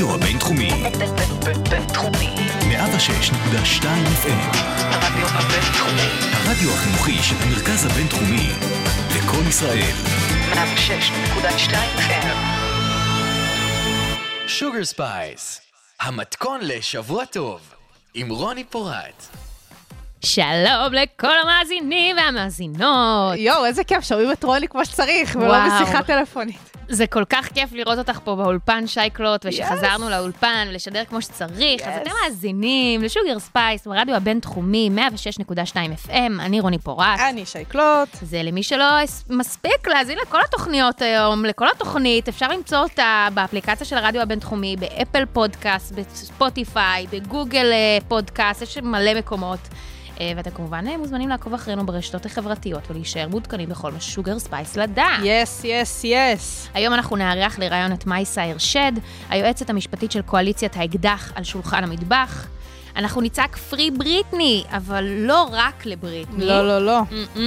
הרדיו הבינתחומי. בינתחומי. 106.2 FM. הרדיו הבינתחומי. הרדיו החינוכי של המרכז הבינתחומי. לקום ישראל. 106.2 FM. Sugar Spice, המתכון לשבוע טוב, עם רוני פורט. שלום לכל המאזינים והמאזינות. יואו, איזה כיף, שומעים את רוני כמו שצריך, ולא. בשיחה טלפונית. זה כל כך כיף לראות אותך פה באולפן שי קלוט, ושחזרנו לאולפן ולשדר כמו שצריך. אז Yes. אתם מאזינים ל Sugar Spice ברדיו הבינתחומי 106.2 FM, אני רוני פורט. אני שי קלוט. זה למי שלא מספיק להאזין לכל התוכניות היום, לכל התוכנית, אפשר למצוא אותה באפליקציה של הרדיו הבינתחומי, באפל פודקאסט, בספוטיפיי, בגוגל אה, פודקאסט, יש מלא מקומות. אה, ואתם כמובן אה, מוזמנים לעקוב אחרינו ברשתות החברתיות ולהישאר מעודכנים בכל מה Sugar Spice לדעת. Yes, yes, yes. היום אנחנו נארח לראיון את מייסה הרשד, היועצת המשפטית של קואליציית האקדח על שולחן המטבח. אנחנו נצעק פרי בריטני, אבל לא רק לבריטני. לא, לא, לא. Mm-mm.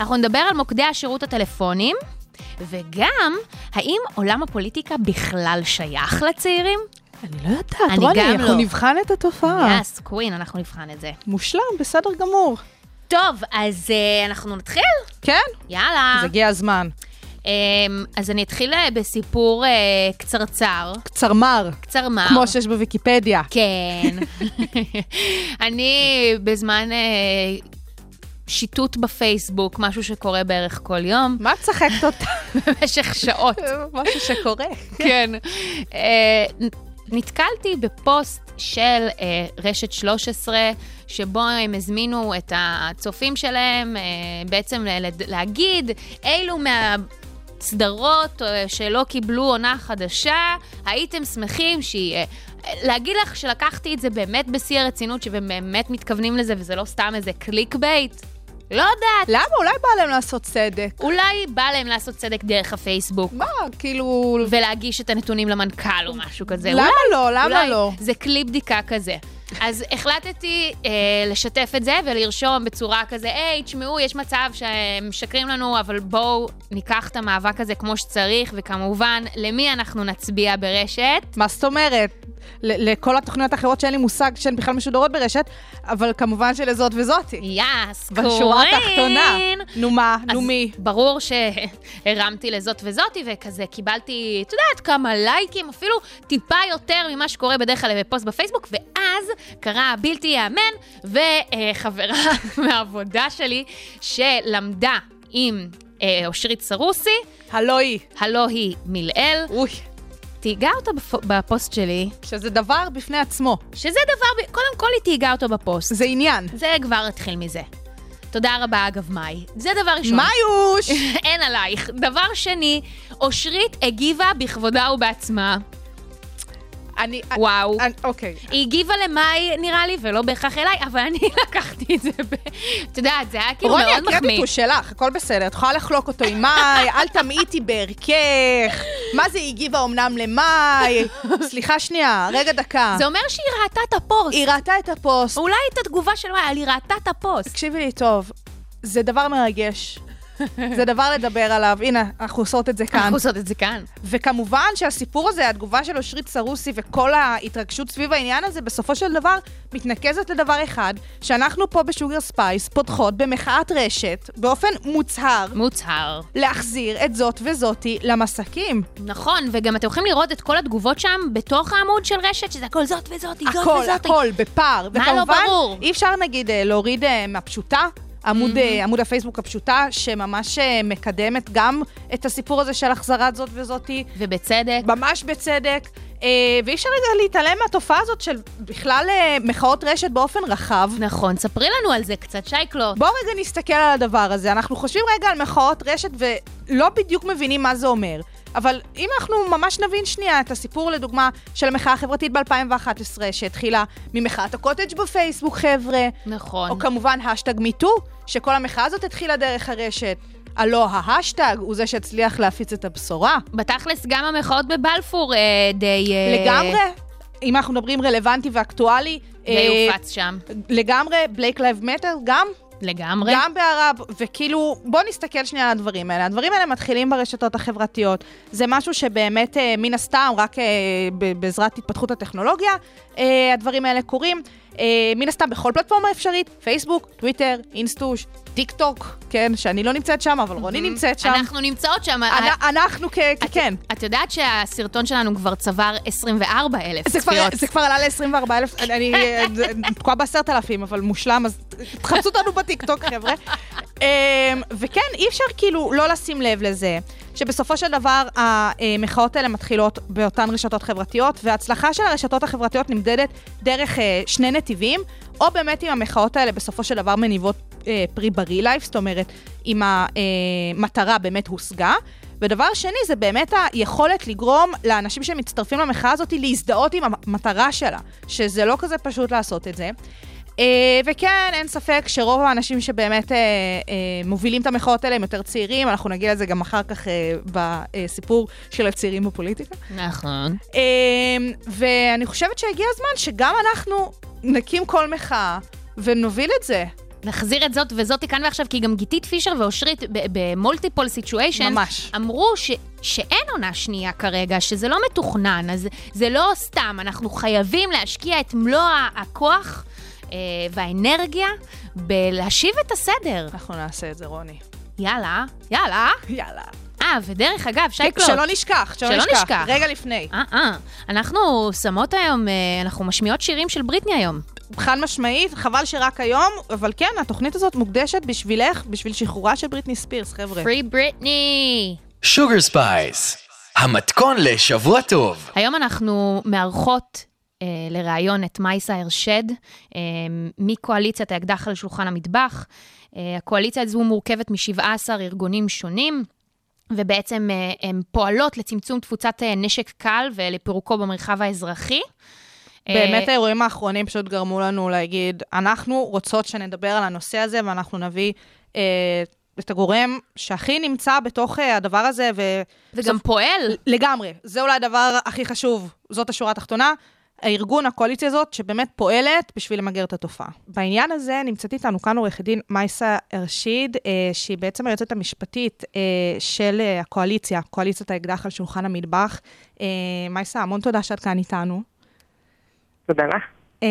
אנחנו נדבר על מוקדי השירות הטלפונים, וגם, האם עולם הפוליטיקה בכלל שייך לצעירים? אני לא יודעת, אני רוני, אנחנו לא. נבחן את התופעה. יס, קווין, אנחנו נבחן את זה. מושלם, בסדר גמור. טוב, אז uh, אנחנו נתחיל? כן, יאללה. אז הגיע הזמן. Um, אז אני אתחיל אה, בסיפור uh, קצרצר, קצרמר, קצרמר. כמו שיש בוויקיפדיה. כן. אני בזמן אה, שיטוט בפייסבוק, משהו שקורה בערך כל יום, מה את משחקת אותה? במשך שעות. משהו שקורה. כן. אה, נתקלתי בפוסט של אה, רשת 13, שבו הם הזמינו את הצופים שלהם אה, בעצם ל- להגיד אילו מהסדרות אה, שלא קיבלו עונה חדשה, הייתם שמחים שיהיה. להגיד לך שלקחתי את זה באמת בשיא הרצינות, שבאמת מתכוונים לזה וזה לא סתם איזה clickbait? לא יודעת. למה? אולי בא להם לעשות צדק. אולי בא להם לעשות צדק דרך הפייסבוק. מה, כאילו... ולהגיש את הנתונים למנכ"ל או משהו כזה. למה אולי, לא? למה אולי לא? זה כלי בדיקה כזה. אז החלטתי אה, לשתף את זה ולרשום בצורה כזה, היי, תשמעו, יש מצב שהם משקרים לנו, אבל בואו ניקח את המאבק הזה כמו שצריך, וכמובן, למי אנחנו נצביע ברשת? מה זאת אומרת? לכל התוכניות האחרות שאין לי מושג שהן בכלל משודרות ברשת, אבל כמובן שלזאת וזאתי. יאס, בשורה קורין. התחתונה. נו מה, נו מי. ברור שהרמתי לזאת וזאתי, וכזה קיבלתי, את יודעת, כמה לייקים, אפילו טיפה יותר ממה שקורה בדרך כלל בפוסט בפייסבוק, ואז קרה בלתי ייאמן, וחברה מהעבודה שלי, שלמדה עם אה, אושרית סרוסי, הלא היא. הלא היא מילאל, אוי, תייגה אותה בפ- בפוסט שלי, שזה דבר בפני עצמו. שזה דבר, קודם כל היא תייגה אותו בפוסט. זה עניין. זה כבר התחיל מזה. תודה רבה, אגב, מאי. זה דבר ראשון. מיוש! אין עלייך. דבר שני, אושרית הגיבה בכבודה ובעצמה. אני... וואו. אני- אוקיי. היא הגיבה למאי, נראה לי, ולא בהכרח אליי, אבל אני לקחתי את זה ב... את יודעת, זה היה כאילו רוני, מאוד מחמיא. הקרדיט הוא שלך, הכל בסדר. את יכולה לחלוק אותו עם מאי, אל תמעיטי בערכך. מה זה, היא הגיבה אמנם למאי? סליחה שנייה, רגע דקה. זה אומר שהיא ראתה את הפוסט. היא ראתה את הפוסט. אולי את התגובה של מאי, אבל היא ראתה את הפוסט. תקשיבי לי טוב, זה דבר מרגש. זה דבר לדבר עליו. הנה, אנחנו עושות את זה כאן. אנחנו עושות את זה כאן. וכמובן שהסיפור הזה, התגובה של אושרית סרוסי וכל ההתרגשות סביב העניין הזה, בסופו של דבר מתנקזת לדבר אחד, שאנחנו פה ב Sugar Spice פותחות במחאת רשת, באופן מוצהר, מוצהר. להחזיר את זאת וזאתי למסקים. נכון, וגם אתם יכולים לראות את כל התגובות שם בתוך העמוד של רשת, שזה הכל זאת וזאתי, זאת הכל, וזאתי. הכל, בפער. מה לא ברור? אי אפשר נגיד אה, להוריד אה, מהפשוטה. עמוד, אה, עמוד הפייסבוק הפשוטה, שממש אה, מקדמת גם את הסיפור הזה של החזרת זאת וזאתי, ובצדק. ממש בצדק. אה, ואי אפשר להתעלם מהתופעה הזאת של בכלל אה, מחאות רשת באופן רחב. נכון, ספרי לנו על זה קצת, שייקלוט. בואו רגע נסתכל על הדבר הזה. אנחנו חושבים רגע על מחאות רשת ולא בדיוק מבינים מה זה אומר. אבל אם אנחנו ממש נבין שנייה את הסיפור, לדוגמה, של המחאה החברתית ב-2011, שהתחילה ממחאת הקוטג' בפייסבוק, חבר'ה, נכון. או כמובן האשטאג MeToo, שכל המחאה הזאת התחילה דרך הרשת. הלא ההאשטאג הוא זה שהצליח להפיץ את הבשורה. בתכלס, גם המחאות בבלפור אה, די... אה, לגמרי. אם אנחנו מדברים רלוונטי ואקטואלי, די אה, הופץ שם. לגמרי, ב Black Lives Matter גם לגמרי. גם בערב, וכאילו, בוא נסתכל שנייה על הדברים האלה. הדברים האלה מתחילים ברשתות החברתיות. זה משהו שבאמת, אה, מן הסתם, רק אה, בעזרת התפתחות הטכנולוגיה, אה, הדברים האלה קורים. אה, מן הסתם, בכל פלטפורמה אפשרית, פייסבוק, טוויטר, אינסטוש, טיק טוק, כן, שאני לא נמצאת שם, אבל רוני נמצאת שם. אנחנו נמצאות שם. אנ- אנחנו כ... את- כן. את יודעת שהסרטון שלנו כבר צבר 24 אלף צפיות. זה כבר עלה ל-24 אלף, אני, אה, תקועה בעשרת אלפים, אבל מושלם, אז תחפשו אותנו בטיקטוק, חבר'ה. אמ, וכן, אי אפשר כאילו לא לשים לב לזה, שבסופו של דבר המחאות האלה מתחילות באותן רשתות חברתיות, וההצלחה של הרשתות החברתיות נמדדת דרך אה, שני נתיבים, או באמת אם המחאות האלה בסופו של דבר מניבות אה, פרי בריא לייף, זאת אומרת, אם המטרה באמת הושגה. ודבר שני, זה באמת היכולת לגרום לאנשים שמצטרפים למחאה הזאת להזדהות עם המטרה שלה, שזה לא כזה פשוט לעשות את זה. אה, וכן, אין ספק שרוב האנשים שבאמת אה, אה, מובילים את המחאות האלה הם יותר צעירים, אנחנו נגיע לזה גם אחר כך אה, בסיפור של הצעירים בפוליטיקה. נכון. אה, ואני חושבת שהגיע הזמן שגם אנחנו נקים קול מחאה ונוביל את זה. נחזיר את זאת וזאתי כאן ועכשיו, כי גם גיתית פישר ואושרית במולטיפול סיטואשן, ממש. אמרו ש, שאין עונה שנייה כרגע, שזה לא מתוכנן, אז זה לא סתם, אנחנו חייבים להשקיע את מלוא הכוח אה, והאנרגיה בלהשיב את הסדר. אנחנו נעשה את זה, רוני. יאללה, יאללה. יאללה. אה, ודרך אגב, שייקלוט. שלא נשכח, שלא, שלא נשכח. נשכח. רגע לפני. אה, אה. אנחנו שמות היום, אה, אנחנו משמיעות שירים של בריטני היום. חד משמעית, חבל שרק היום, אבל כן, התוכנית הזאת מוקדשת בשבילך, בשביל שחרורה של בריטני ספירס, חבר'ה. פרי בריטני. שוגר ספייס, המתכון לשבוע טוב. היום אנחנו מארחות אה, לראיון את מייסה הרשד אה, מקואליציית האקדח על שולחן המטבח. אה, הקואליציה הזו מורכבת מ-17 ארגונים שונים. ובעצם אה, הן פועלות לצמצום תפוצת אה, נשק קל ולפירוקו במרחב האזרחי. באמת אה, האירועים האחרונים פשוט גרמו לנו להגיד, אנחנו רוצות שנדבר על הנושא הזה ואנחנו נביא אה, את הגורם שהכי נמצא בתוך אה, הדבר הזה, ו... וגם פועל. לגמרי, זה אולי הדבר הכי חשוב, זאת השורה התחתונה. הארגון, הקואליציה הזאת, שבאמת פועלת בשביל למגר את התופעה. בעניין הזה נמצאת איתנו כאן עורכת דין מייסה ארשיד, אה, שהיא בעצם היועצת המשפטית אה, של אה, הקואליציה, קואליציית האקדח על שולחן המטבח. אה, מייסה, המון תודה שאת כאן איתנו. תודה לך. אה,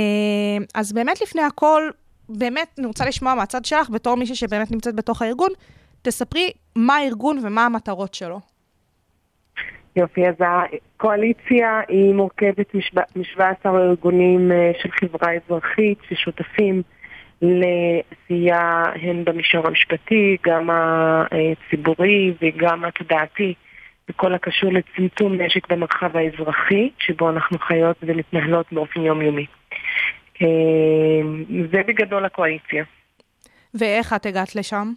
אז באמת לפני הכל, באמת אני רוצה לשמוע מהצד שלך, בתור מישהי שבאמת נמצאת בתוך הארגון, תספרי מה הארגון ומה המטרות שלו. יופי, אז הקואליציה היא מורכבת מ-17 ארגונים אה, של חברה אזרחית ששותפים לעשייה הן במישור המשפטי, גם הציבורי וגם התודעתי, בכל הקשור לצמצום נשק במרחב האזרחי, שבו אנחנו חיות ומתנהלות באופן יומיומי. אה, זה בגדול הקואליציה. ואיך את הגעת לשם?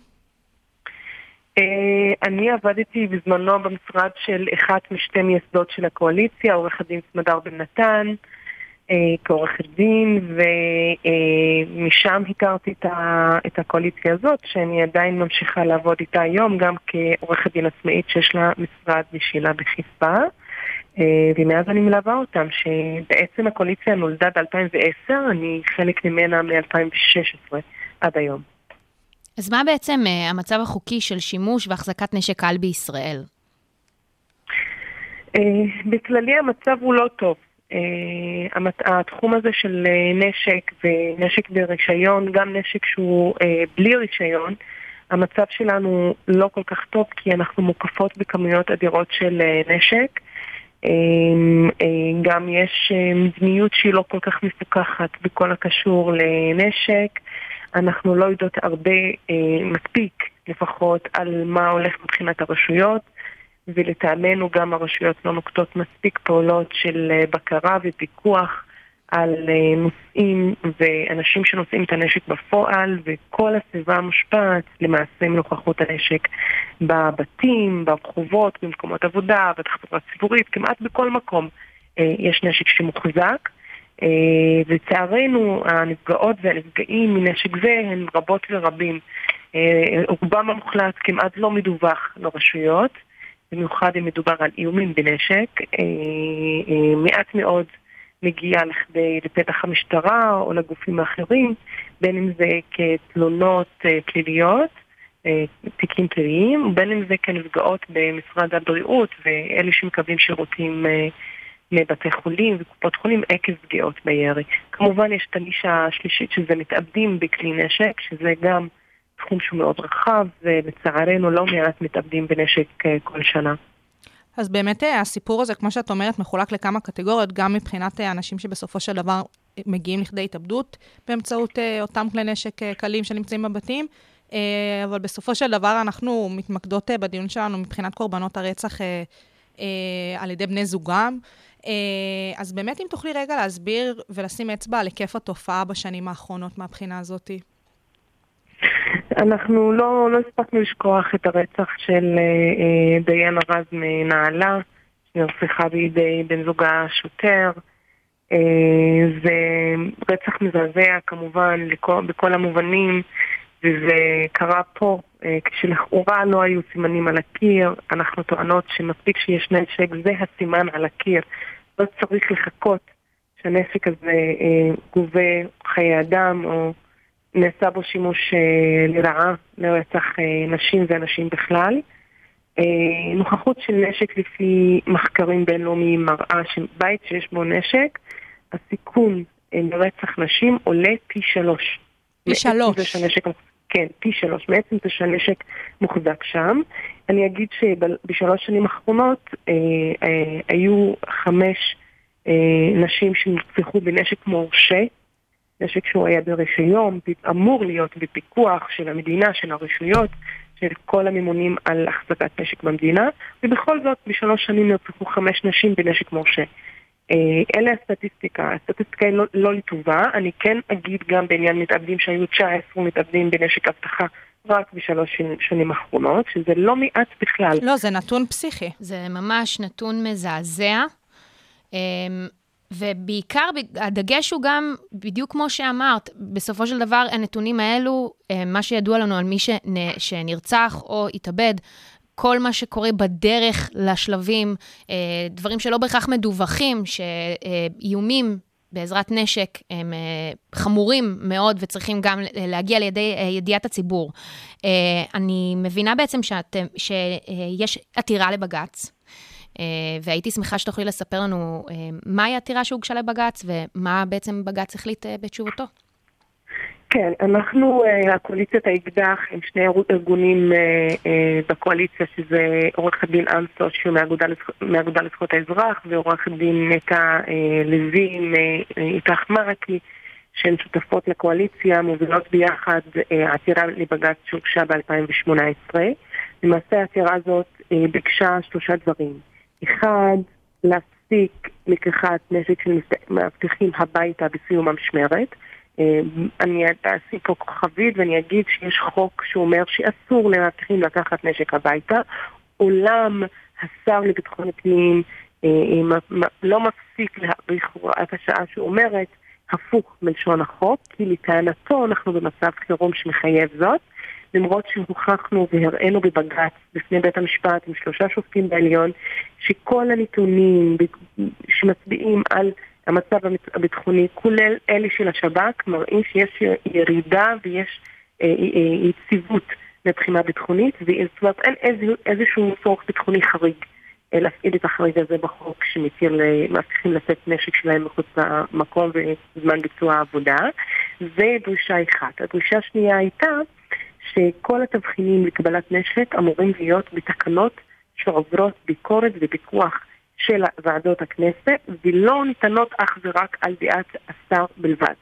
אה, אני עבדתי בזמנו במשרד של אחת משתי מייסדות של הקואליציה, עורך הדין סמדר בן נתן, אה, כעורכת דין, ומשם הכרתי את, הקואליציה הזאת, שאני עדיין ממשיכה לעבוד איתה היום, גם כעורכת דין עצמאית שיש לה משרד משלה בחיפה. אה, ומאז אני מלווה אותם, שבעצם הקואליציה נולדה ב-2010, אני חלק ממנה מ-2016 עד היום. אז מה בעצם uh, המצב החוקי של שימוש והחזקת נשק קל בישראל? Uh, בכללי המצב הוא לא טוב. Uh, המת... התחום הזה של uh, נשק ונשק ברישיון, גם נשק שהוא uh, בלי רישיון, המצב שלנו לא כל כך טוב כי אנחנו מוקפות בכמויות אדירות של uh, נשק. Uh, uh, גם יש uh, מדיניות שהיא לא כל כך מפוקחת בכל הקשור לנשק. אנחנו לא יודעות הרבה, אה, מספיק לפחות, על מה הולך מבחינת הרשויות, ולטעמנו גם הרשויות לא נוקטות מספיק פעולות של אה, בקרה ופיקוח על אה, נושאים ואנשים שנושאים את הנשק בפועל, וכל הסביבה מושפעת למעשה מנוכחות הנשק בבתים, ברחובות, במקומות עבודה, בתחבורה ציבורית, כמעט בכל מקום אה, יש נשק שמוחזק. ולצערנו הנפגעות והנפגעים מנשק זה הן רבות ורבים. רובם המוחלט כמעט לא מדווח לרשויות, במיוחד אם מדובר על איומים בנשק. מעט מאוד מגיעה לכדי לפתח המשטרה או לגופים האחרים, בין אם זה כתלונות אה, פליליות, אה, תיקים פליליים, ובין אם זה כנפגעות במשרד הבריאות ואלה שמקבלים שירותים אה, מבתי חולים וקופות חולים עקב פגיעות בירי. כמובן יש את הנישה השלישית שזה מתאבדים בכלי נשק, שזה גם תחום שהוא מאוד רחב, ולצערנו לא מעט מתאבדים בנשק אה, כל שנה. אז באמת אה, הסיפור הזה, כמו שאת אומרת, מחולק לכמה קטגוריות, גם מבחינת אה, אנשים שבסופו של דבר מגיעים לכדי התאבדות באמצעות אותם כלי נשק קלים שנמצאים בבתים, אבל בסופו של דבר אנחנו מתמקדות בדיון שלנו מבחינת קורבנות הרצח על ידי בני זוגם. אז באמת אם תוכלי רגע להסביר ולשים אצבע על היקף התופעה בשנים האחרונות מהבחינה הזאתי. אנחנו לא, לא הספקנו לשכוח את הרצח של אה, אה, דיין ארז מנהלה, שנרצחה בידי בן זוגה שוטר. אה, זה רצח מזעזע כמובן לכל, בכל המובנים, וזה קרה פה אה, כשלכאורה לא היו סימנים על הקיר. אנחנו טוענות שמספיק שיש נשק, זה הסימן על הקיר. לא צריך לחכות שהנשק הזה אה, גובה חיי אדם או... נעשה בו שימוש אה, לרעה לרצח אה, נשים ואנשים בכלל. נוכחות של נשק לפי מחקרים בינלאומיים מראה שבית שיש בו נשק, הסיכון לרצח נשים עולה פי שלוש. פי שלוש. שהנשק, כן, פי שלוש. מעצם זה שהנשק מוחזק שם. אני אגיד שבשלוש שנים האחרונות אה, אה, היו חמש אה, נשים שנרצחו בנשק מורשה. נשק שהוא היה ברישיון, אמור להיות בפיקוח של המדינה, של הרשויות, של כל הממונים על החזקת נשק במדינה, ובכל זאת בשלוש שנים נרצחו חמש נשים בנשק מורשה. אה, אלה הסטטיסטיקה, הסטטיסטיקה היא לא, לא לטובה, אני כן אגיד גם בעניין מתאבדים שהיו 19 מתאבדים בנשק אבטחה רק בשלוש שנים האחרונות, שזה לא מעט בכלל. לא, זה נתון פסיכי. זה ממש נתון מזעזע. אמ, ובעיקר, הדגש הוא גם, בדיוק כמו שאמרת, בסופו של דבר הנתונים האלו, אה, מה שידוע לנו על מי שנרצח או התאבד, כל מה שקורה בדרך לשלבים, אה, דברים שלא בהכרח מדווחים, שאיומים בעזרת נשק הם אה, חמורים מאוד וצריכים גם להגיע לידי ידיעת הציבור. אני מבינה בעצם שאת, שיש עתירה לבג"ץ. אה, והייתי שמחה שתוכלי לספר לנו אה, מהי העתירה שהוגשה לבג"ץ ומה בעצם בג"ץ החליט אה, בתשובתו. כן, אנחנו, הקואליציית האקדח, עם שני ארגונים בקואליציה, שזה עורכת דין אנסו, שהוא מהאגודה לזכויות האזרח, ועורכת דין נטע לוי מאיתך מרקי, שהן שותפות לקואליציה, מובילות ביחד עתירה לבג"ץ שהוגשה ב-2018. למעשה העתירה הזאת ביקשה שלושה דברים. אחד, להפסיק לקיחת נשק של מאבטחים הביתה בסיום המשמרת. אה, אני אעשי פה כוכבית ואני אגיד שיש חוק שאומר שאסור למאבטחים לקחת נשק הביתה. אולם השר לביטחון הפנים אה, אה, לא מפסיק להאריך הוראת השעה שאומרת הפוך מלשון החוק, כי לטענתו אנחנו במצב חירום שמחייב זאת. למרות שהוכחנו והראינו בבג"ץ בפני בית המשפט עם שלושה שופטים בעליון, שכל הנתונים שמצביעים על המצב הביטחוני, כולל אלה של השב"כ, מראים שיש ירידה ויש אה, אה, אה, יציבות מבחינה ביטחונית, זאת אומרת אין איזשהו צורך ביטחוני חריג. להפעיל את החריג הזה בחוק שמתיר למאבטחים לשאת נשק שלהם מחוץ למקום בזמן ביצוע העבודה. זה דרישה אחת. הדרישה השנייה הייתה שכל התבחינים לקבלת נשק אמורים להיות בתקנות שעוברות ביקורת ופיקוח של ועדות הכנסת ולא ניתנות אך ורק על דעת השר בלבד,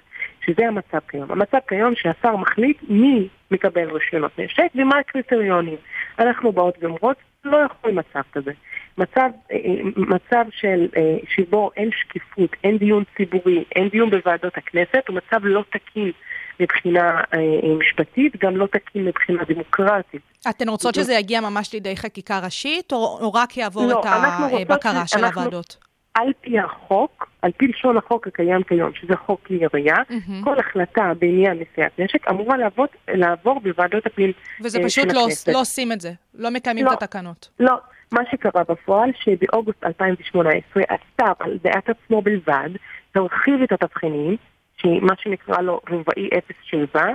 שזה המצב כיום. המצב כיום שהשר מחליט מי מקבל רישיונות נשק ומה הקריטריונים. אנחנו באות ואומרות, לא יכול מצב כזה. מצב, אה, מצב של, אה, שבו אין שקיפות, אין דיון ציבורי, אין דיון בוועדות הכנסת, הוא מצב לא תקין מבחינה אה, משפטית, גם לא תקין מבחינה דמוקרטית. אתן רוצות שזה יגיע ממש לידי חקיקה ראשית, או, או רק יעבור לא, את הבקרה של אנחנו, הוועדות? על פי החוק, על פי לשון החוק הקיים כיום, שזה חוק כלי ירייה, mm-hmm. כל החלטה בעניין נשיאת נשק אמורה לעבור, לעבור בוועדות הפנים וזה פשוט לא, לא עושים את זה, לא מקיימים לא, את התקנות. לא, מה שקרה בפועל, שבאוגוסט 2018 השר, על דעת עצמו בלבד, הרחיב את התבחינים, שמה שנקרא לו רבעי 07,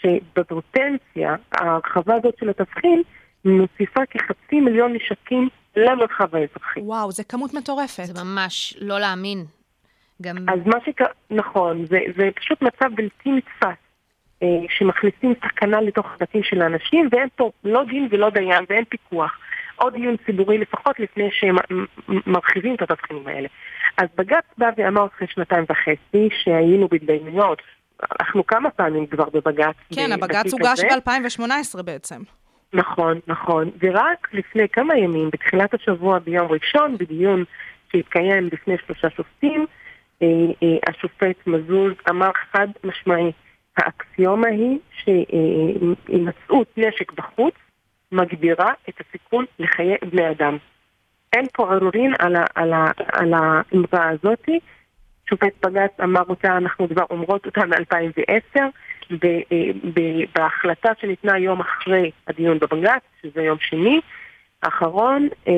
שבפוטנציה ההרחבה הזאת של התבחין מוסיפה כחצי מיליון נשקים למרחב האזרחי. וואו, זה כמות מטורפת. זה ממש לא להאמין. גם... אז מה שקרה, נכון, זה, זה פשוט מצב בלתי נתפס, אה, שמכניסים סכנה לתוך הבתים של האנשים, ואין פה לא דין ולא דיין ואין פיקוח. עוד דיון ציבורי לפחות לפני שהם מרחיבים את התבחינים האלה. אז בג"ץ בא ואמר אחרי שנתיים וחצי שהיינו בהתדיינויות, אנחנו כמה פעמים כבר בבג"ץ. כן, הבג"ץ הוגש הזה. ב-2018 בעצם. נכון, נכון. ורק לפני כמה ימים, בתחילת השבוע ביום ראשון, בדיון שהתקיים בפני שלושה שופטים, אה, אה, השופט מזוז אמר חד משמעי, האקסיומה היא שהימצאות נשק בחוץ מגבירה את הסיכון לחיי בני אדם. אין פה ערעורין על, על, על האמרה הזאתי. שופט בג"ץ אמר אותה, אנחנו כבר אומרות אותה מ-2010, בהחלטה שניתנה יום אחרי הדיון בבג"ץ, שזה יום שני, האחרון, אה,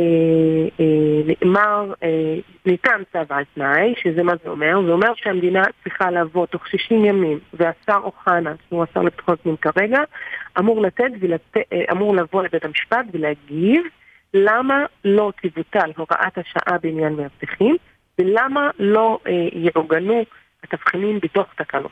אה, נאמר, אה, ניתן צו על תנאי, שזה מה זה אומר? זה אומר שהמדינה צריכה לבוא תוך 60 ימים, והשר אוחנה, שהוא השר לביטחון פנים כרגע, אמור לתת ולת... אה, אמור לבוא לבית המשפט ולהגיב למה לא תבוטל הוראת השעה בעניין מאבטחים, ולמה לא אה, יעוגנו התבחינים בתוך תקנות.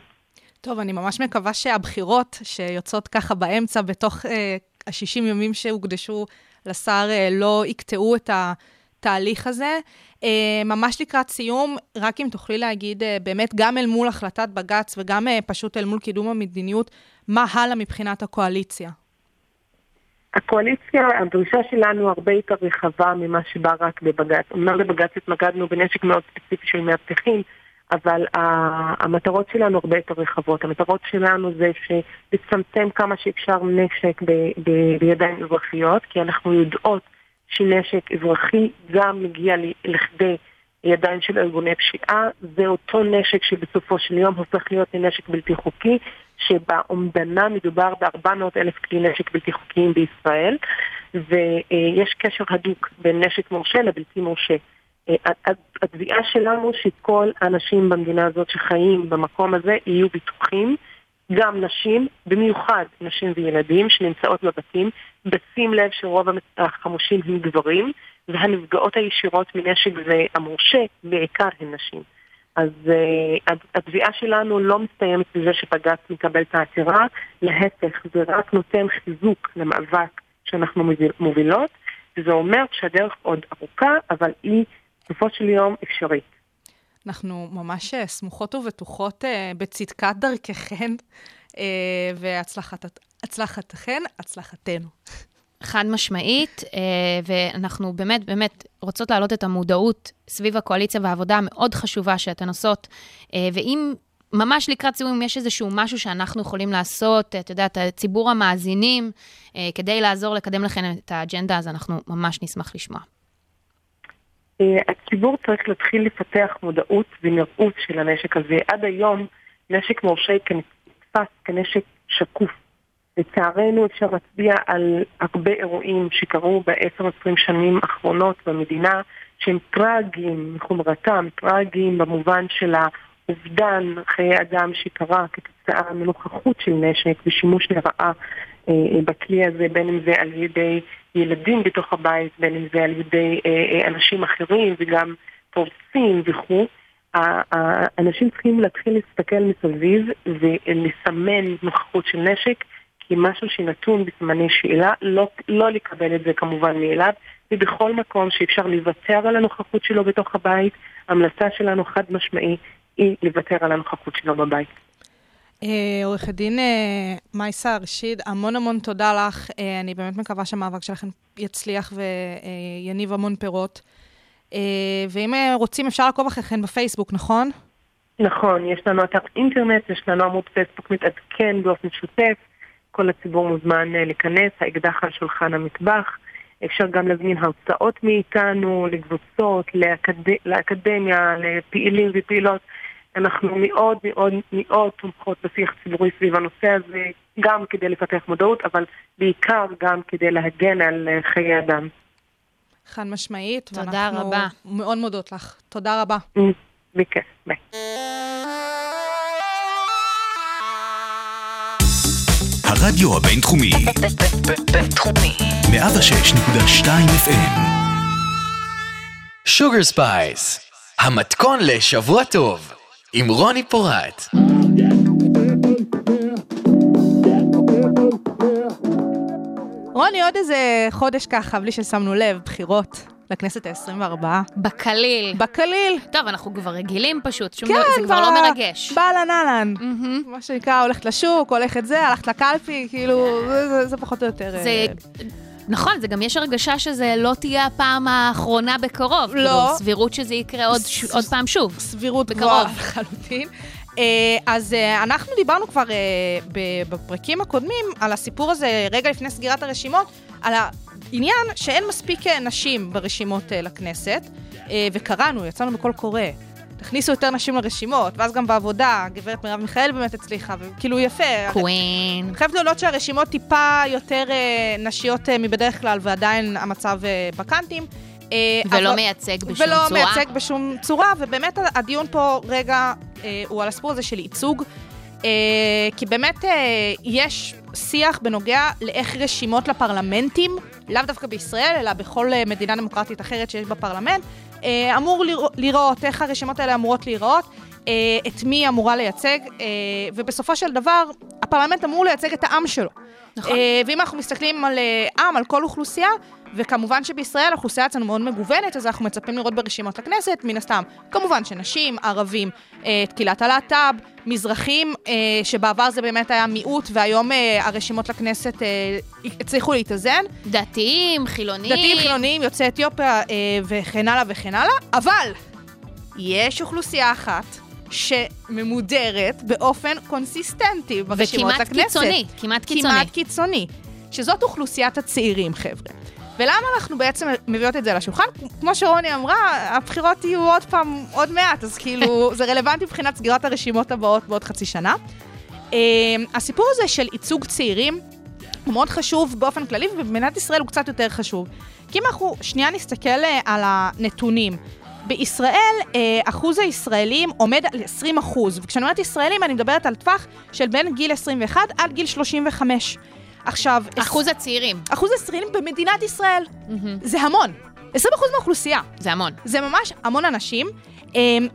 טוב, אני ממש מקווה שהבחירות שיוצאות ככה באמצע, בתוך אה, ה-60 ימים שהוקדשו לשר, אה, לא יקטעו את התהליך הזה. אה, ממש לקראת סיום, רק אם תוכלי להגיד, אה, באמת, גם אל מול החלטת בג"ץ וגם אה, פשוט אל מול קידום המדיניות, מה הלאה מבחינת הקואליציה? הקואליציה, הדרישה שלנו הרבה יותר רחבה ממה שבא רק בבג"ץ. אמנם בבג"ץ התמקדנו בנשק מאוד ספציפי של מאבטחים, אבל המטרות שלנו הרבה יותר רחבות. המטרות שלנו זה לצמצם כמה שאפשר נשק ב- ב- בידיים אזרחיות, כי אנחנו יודעות שנשק אזרחי גם מגיע לכדי ידיים של ארגוני פשיעה. זה אותו נשק שבסופו של יום הופך להיות לנשק בלתי חוקי, שבאומדנה מדובר ב-400 אלף כלי נשק בלתי חוקיים בישראל, ויש קשר הדוק בין נשק מורשה לבלתי מורשה. התביעה שלנו שכל האנשים במדינה הזאת שחיים במקום הזה יהיו בטוחים, גם נשים, במיוחד נשים וילדים שנמצאות בבתים, בשים לב שרוב החמושים הם גברים, והנפגעות הישירות מנשק זה המורשה בעיקר הן נשים. אז uh, התביעה שלנו לא מסתיימת בזה שבג"ץ מקבל את העתירה, להפך, זה רק נותן חיזוק למאבק שאנחנו מובילות, וזה אומר שהדרך עוד ארוכה, אבל היא בסופו של יום אפשרית. אנחנו ממש סמוכות ובטוחות uh, בצדקת דרככן, uh, והצלחתכן, הצלחתנו. חד משמעית, ואנחנו באמת באמת רוצות להעלות את המודעות סביב הקואליציה והעבודה המאוד חשובה שאתן עושות, ואם ממש לקראת סיום, יש איזשהו משהו שאנחנו יכולים לעשות, את יודעת, ציבור המאזינים, כדי לעזור לקדם לכם את האג'נדה, אז אנחנו ממש נשמח לשמוע. הציבור צריך להתחיל לפתח מודעות ונראות של הנשק הזה. עד היום נשק מורשה נתפס כנשק שקוף. לצערנו אפשר להצביע על הרבה אירועים שקרו ב-10-20 שנים האחרונות במדינה שהם טרגיים מחומרתם, טרגיים במובן של האובדן חיי אדם שקרה כתוצאה מנוכחות של נשק ושימוש לרעה אה, בכלי הזה, בין אם זה על ידי ילדים בתוך הבית, בין אם זה על ידי אה, אנשים אחרים וגם פורצים וכו'. האנשים צריכים להתחיל להסתכל מסביב ולסמן נוכחות של נשק כמשהו שנתון בזמני שאלה, לא, לא לקבל את זה כמובן מאליו, ובכל מקום שאפשר לוותר על הנוכחות שלו בתוך הבית, ההמלצה שלנו חד משמעי היא לוותר על הנוכחות שלו בבית. עורכת דין מייסה רשיד, המון המון תודה לך. אני באמת מקווה שהמאבק שלכם יצליח ויניב המון פירות. ואם רוצים, אפשר לעקוב אחריכם בפייסבוק, נכון? נכון, יש לנו אתר אינטרנט, יש לנו עמוד פייסבוק מתעדכן באופן שוטף. כל הציבור מוזמן להיכנס, האקדח על שולחן המטבח. אפשר גם להזמין הרצאות מאיתנו, לקבוצות, לאקד... לאקדמיה, לפעילים ופעילות. אנחנו מאוד מאוד מאוד תומכות בשיח ציבורי סביב הנושא הזה, גם כדי לפתח מודעות, אבל בעיקר גם כדי להגן על חיי אדם. חד משמעית. תודה רבה. מאוד מודות לך. תודה רבה. בכיף, ביי. הרדיו הבינתחומי, בינתחומי. 106.2 FM, שוגר ספייס, המתכון לשבוע טוב, עם רוני פורט. רוני, עוד איזה חודש ככה, בלי ששמנו לב, בחירות לכנסת ה-24. בקליל. בקליל. טוב, אנחנו כבר רגילים פשוט, שום כן, דבר, זה כבר לא מרגש. באהלן אהלן. מהמם. מה שנקרא, הולכת לשוק, הולכת זה, הלכת לקלפי, כאילו, זה- זה- זה פחות או יותר... זה... אה, נכון, זה גם יש הרגשה שזה לא תהיה הפעם האחרונה בקרוב. לא. כאילו, סבירות שזה יקרה עוד, ש... עוד פעם שוב. סבירות בקרוב. גבוהה לחלוטין. אה, אז אה, אנחנו דיברנו כבר ב- בפרקים הקודמים על הסיפור הזה, רגע לפני סגירת הרשימות, על העניין שאין מספיק אה, נשים ברשימות אה, לכנסת, אה, וקראנו, יצאנו בקול קורא. תכניסו יותר נשים לרשימות, ואז גם בעבודה, גברת מרב מיכאל באמת הצליחה, וכאילו יפה. קווין. אני חייבת להודות שהרשימות טיפה יותר אה, נשיות אה, מבדרך כלל, ועדיין המצב אה, בקאנטים. אה, ולא אבל- מייצג בשום ולא צורה. מייצג בשום צורה, ובאמת הדיון פה רגע אה, הוא על הסיפור הזה של ייצוג, כי באמת אה, יש שיח בנוגע לאיך רשימות לפרלמנטים, לאו דווקא בישראל, אלא בכל אה, מדינה דמוקרטית אחרת שיש בה פרלמנט, אה, אמור לרא- לראות, איך הרשימות האלה אמורות להיראות, אה, את מי היא אמורה לייצג, אה, ובסופו של דבר, הפרלמנט אמור לייצג את העם שלו. נכון. אה, ואם אנחנו מסתכלים על אה, עם, על כל אוכלוסייה, וכמובן שבישראל האוכלוסייה אצלנו מאוד מגוונת, אז אנחנו מצפים לראות ברשימות לכנסת, מן הסתם, כמובן שנשים, ערבים, אה, את קהילת הלהט"ב, מזרחים, אה, שבעבר זה באמת היה מיעוט, והיום אה, הרשימות לכנסת אה, הצליחו להתאזן. דתיים, חילונים. דתיים, חילונים, יוצאי אתיופיה אה, וכן הלאה וכן הלאה, אבל יש אוכלוסייה אחת שממודרת באופן קונסיסטנטי ברשימות וכמעט לכנסת. קיצוני, כמעט קיצוני. כמעט קיצוני. שזאת אוכלוסיית הצעירים, חבר'ה. ולמה אנחנו בעצם מביאות את זה לשולחן? כמו שרוני אמרה, הבחירות יהיו עוד פעם, עוד מעט, אז כאילו, זה רלוונטי מבחינת סגירת הרשימות הבאות בעוד חצי שנה. אה, הסיפור הזה של ייצוג צעירים הוא מאוד חשוב באופן כללי, ובמדינת ישראל הוא קצת יותר חשוב. כי אם אנחנו שנייה נסתכל אה, על הנתונים, בישראל אה, אחוז הישראלים עומד על 20 אחוז, וכשאני אומרת ישראלים אני מדברת על טווח של בין גיל 21 עד גיל 35. עכשיו, אחוז הצעירים. אחוז הצעירים במדינת ישראל, זה המון. 20 אחוז מהאוכלוסייה. זה המון. זה ממש המון אנשים, אמ,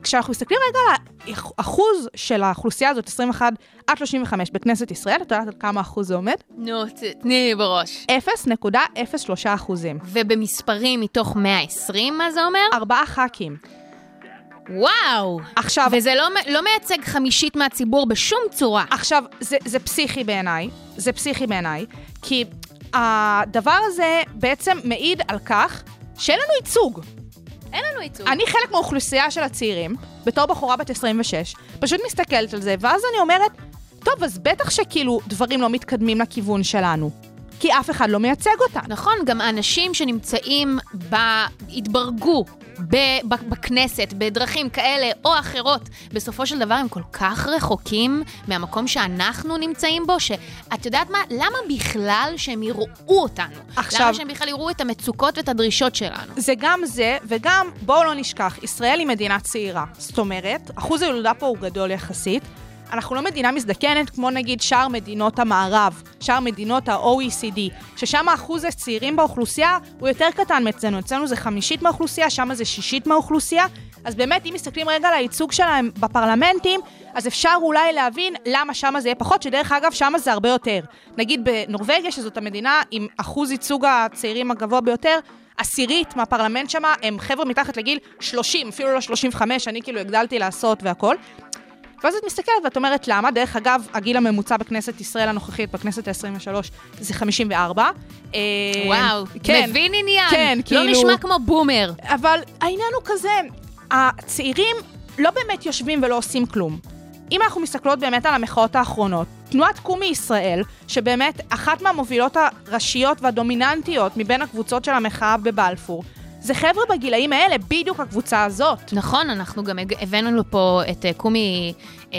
וכשאנחנו מסתכלים רגע על האחוז של האוכלוסייה הזאת, 21 עד 35 בכנסת ישראל, את יודעת על כמה אחוז זה עומד? נו, תני לי בראש. 0.03 אחוזים. ובמספרים מתוך 120, מה זה אומר? ארבעה ח"כים. וואו! עכשיו, וזה לא, לא מייצג חמישית מהציבור בשום צורה. עכשיו, זה, זה פסיכי בעיניי, זה פסיכי בעיניי, כי הדבר הזה בעצם מעיד על כך שאין לנו ייצוג. אין לנו ייצוג. אני חלק מהאוכלוסייה של הצעירים, בתור בחורה בת 26, פשוט מסתכלת על זה, ואז אני אומרת, טוב, אז בטח שכאילו דברים לא מתקדמים לכיוון שלנו. כי אף אחד לא מייצג אותנו. נכון, גם האנשים שנמצאים, ב... התברגו. בכנסת, בדרכים כאלה או אחרות, בסופו של דבר הם כל כך רחוקים מהמקום שאנחנו נמצאים בו, שאת יודעת מה? למה בכלל שהם יראו אותנו? עכשיו- למה שהם בכלל יראו את המצוקות ואת הדרישות שלנו? זה גם זה, וגם, בואו לא נשכח, ישראל היא מדינה צעירה. זאת אומרת, אחוז הילודה פה הוא גדול יחסית. אנחנו לא מדינה מזדקנת כמו נגיד שאר מדינות המערב, שאר מדינות ה-OECD, ששם אחוז הצעירים באוכלוסייה הוא יותר קטן מאצלנו. אצלנו זה חמישית מהאוכלוסייה, שם זה שישית מהאוכלוסייה. אז באמת, אם מסתכלים רגע על הייצוג שלהם בפרלמנטים, אז אפשר אולי להבין למה שם זה יהיה פחות, שדרך אגב, שם זה הרבה יותר. נגיד בנורבגיה, שזאת המדינה עם אחוז ייצוג הצעירים הגבוה ביותר, עשירית מהפרלמנט שמה הם חבר'ה מתחת לגיל 30, אפילו לא 35, אני כאילו הגדלתי לעשות והכל. ואז את מסתכלת ואת אומרת למה, דרך אגב, הגיל הממוצע בכנסת ישראל הנוכחית, בכנסת ה-23, זה 54. אה, וואו, כן, מבין עניין. כן, לא כאילו- נשמע כמו בומר. אבל העניין הוא כזה, הצעירים לא באמת יושבים ולא עושים כלום. אם אנחנו מסתכלות באמת על המחאות האחרונות, תנועת קומי ישראל, שבאמת אחת מהמובילות הראשיות והדומיננטיות מבין הקבוצות של המחאה בבלפור, זה חבר'ה בגילאים האלה, בדיוק הקבוצה הזאת. נכון, אנחנו גם הבאנו לפה את אה, קומי אה,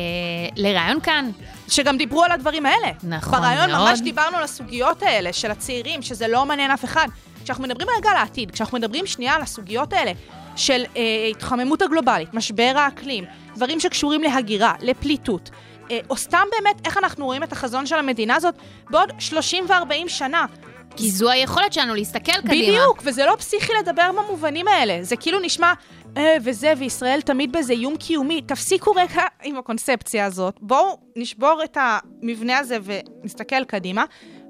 לראיון כאן. שגם דיברו על הדברים האלה. נכון מאוד. ממש דיברנו על הסוגיות האלה של הצעירים, שזה לא מעניין אף אחד. כשאנחנו מדברים רגע על העתיד, כשאנחנו מדברים שנייה על הסוגיות האלה של אה, התחממות הגלובלית, משבר האקלים, דברים שקשורים להגירה, לפליטות, אה, או סתם באמת איך אנחנו רואים את החזון של המדינה הזאת בעוד 30 ו-40 שנה. כי זו היכולת שלנו להסתכל קדימה. בדיוק, וזה לא פסיכי לדבר במובנים האלה. זה כאילו נשמע, אה, וזה, וישראל תמיד באיזה איום קיומי. תפסיקו רגע עם הקונספציה הזאת. בואו נשבור את המבנה הזה ונסתכל קדימה.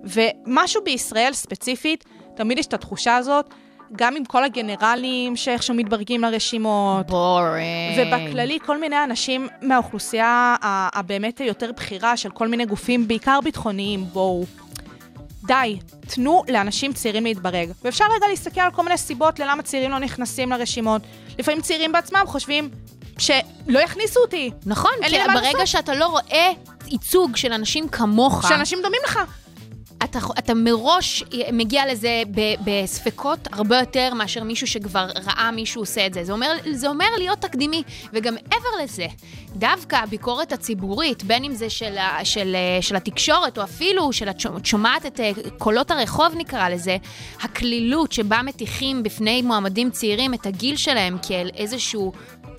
ומשהו בישראל ספציפית, תמיד יש את התחושה הזאת, גם עם כל הגנרלים שאיכשהו מתברגים לרשימות. בורינג. ובכללי, כל מיני אנשים מהאוכלוסייה הבאמת היותר בכירה של כל מיני גופים, בעיקר ביטחוניים, בואו. די, תנו לאנשים צעירים להתברג. ואפשר רגע להסתכל על כל מיני סיבות ללמה צעירים לא נכנסים לרשימות. לפעמים צעירים בעצמם חושבים שלא יכניסו אותי. נכון, כי ברגע לעשות. שאתה לא רואה ייצוג של אנשים כמוך, שאנשים דומים לך. אתה, אתה מראש מגיע לזה ב- בספקות הרבה יותר מאשר מישהו שכבר ראה מישהו עושה את זה. זה אומר, זה אומר להיות תקדימי. וגם מעבר לזה, דווקא הביקורת הציבורית, בין אם זה של, ה- של, אה, של התקשורת, או אפילו של את שומע- שומעת את אה, קולות הרחוב נקרא לזה, הקלילות שבה מטיחים בפני מועמדים צעירים את הגיל שלהם כאל איזשהו...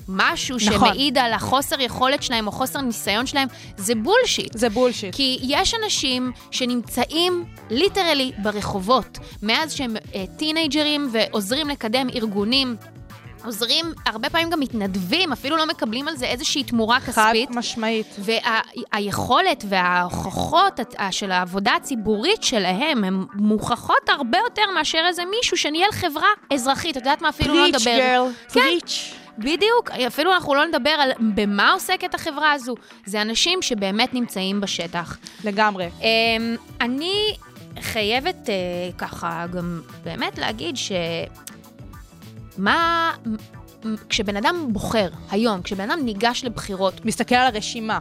משהו נכון. שמעיד על החוסר יכולת שלהם או חוסר ניסיון שלהם, זה bullshit. זה bullshit. כי יש אנשים שנמצאים literally ברחובות, מאז שהם אה, טינאייג'רים ועוזרים לקדם ארגונים. עוזרים, הרבה פעמים גם מתנדבים, אפילו לא מקבלים על זה איזושהי תמורה חד כספית. משמעית. והיכולת וההוכחות הת- של העבודה הציבורית שלהם הן מוכחות הרבה יותר מאשר איזה מישהו שניהל חברה אזרחית. את יודעת מה? אפילו לא preach נדבר. girl, כן. preach. בדיוק, אפילו אנחנו לא נדבר על במה עוסקת החברה הזו. זה אנשים שבאמת נמצאים בשטח. לגמרי. אמ, אני חייבת אה, ככה גם באמת להגיד ש... מה... כשבן אדם בוחר, היום, כשבן אדם ניגש לבחירות, מסתכל על הרשימה.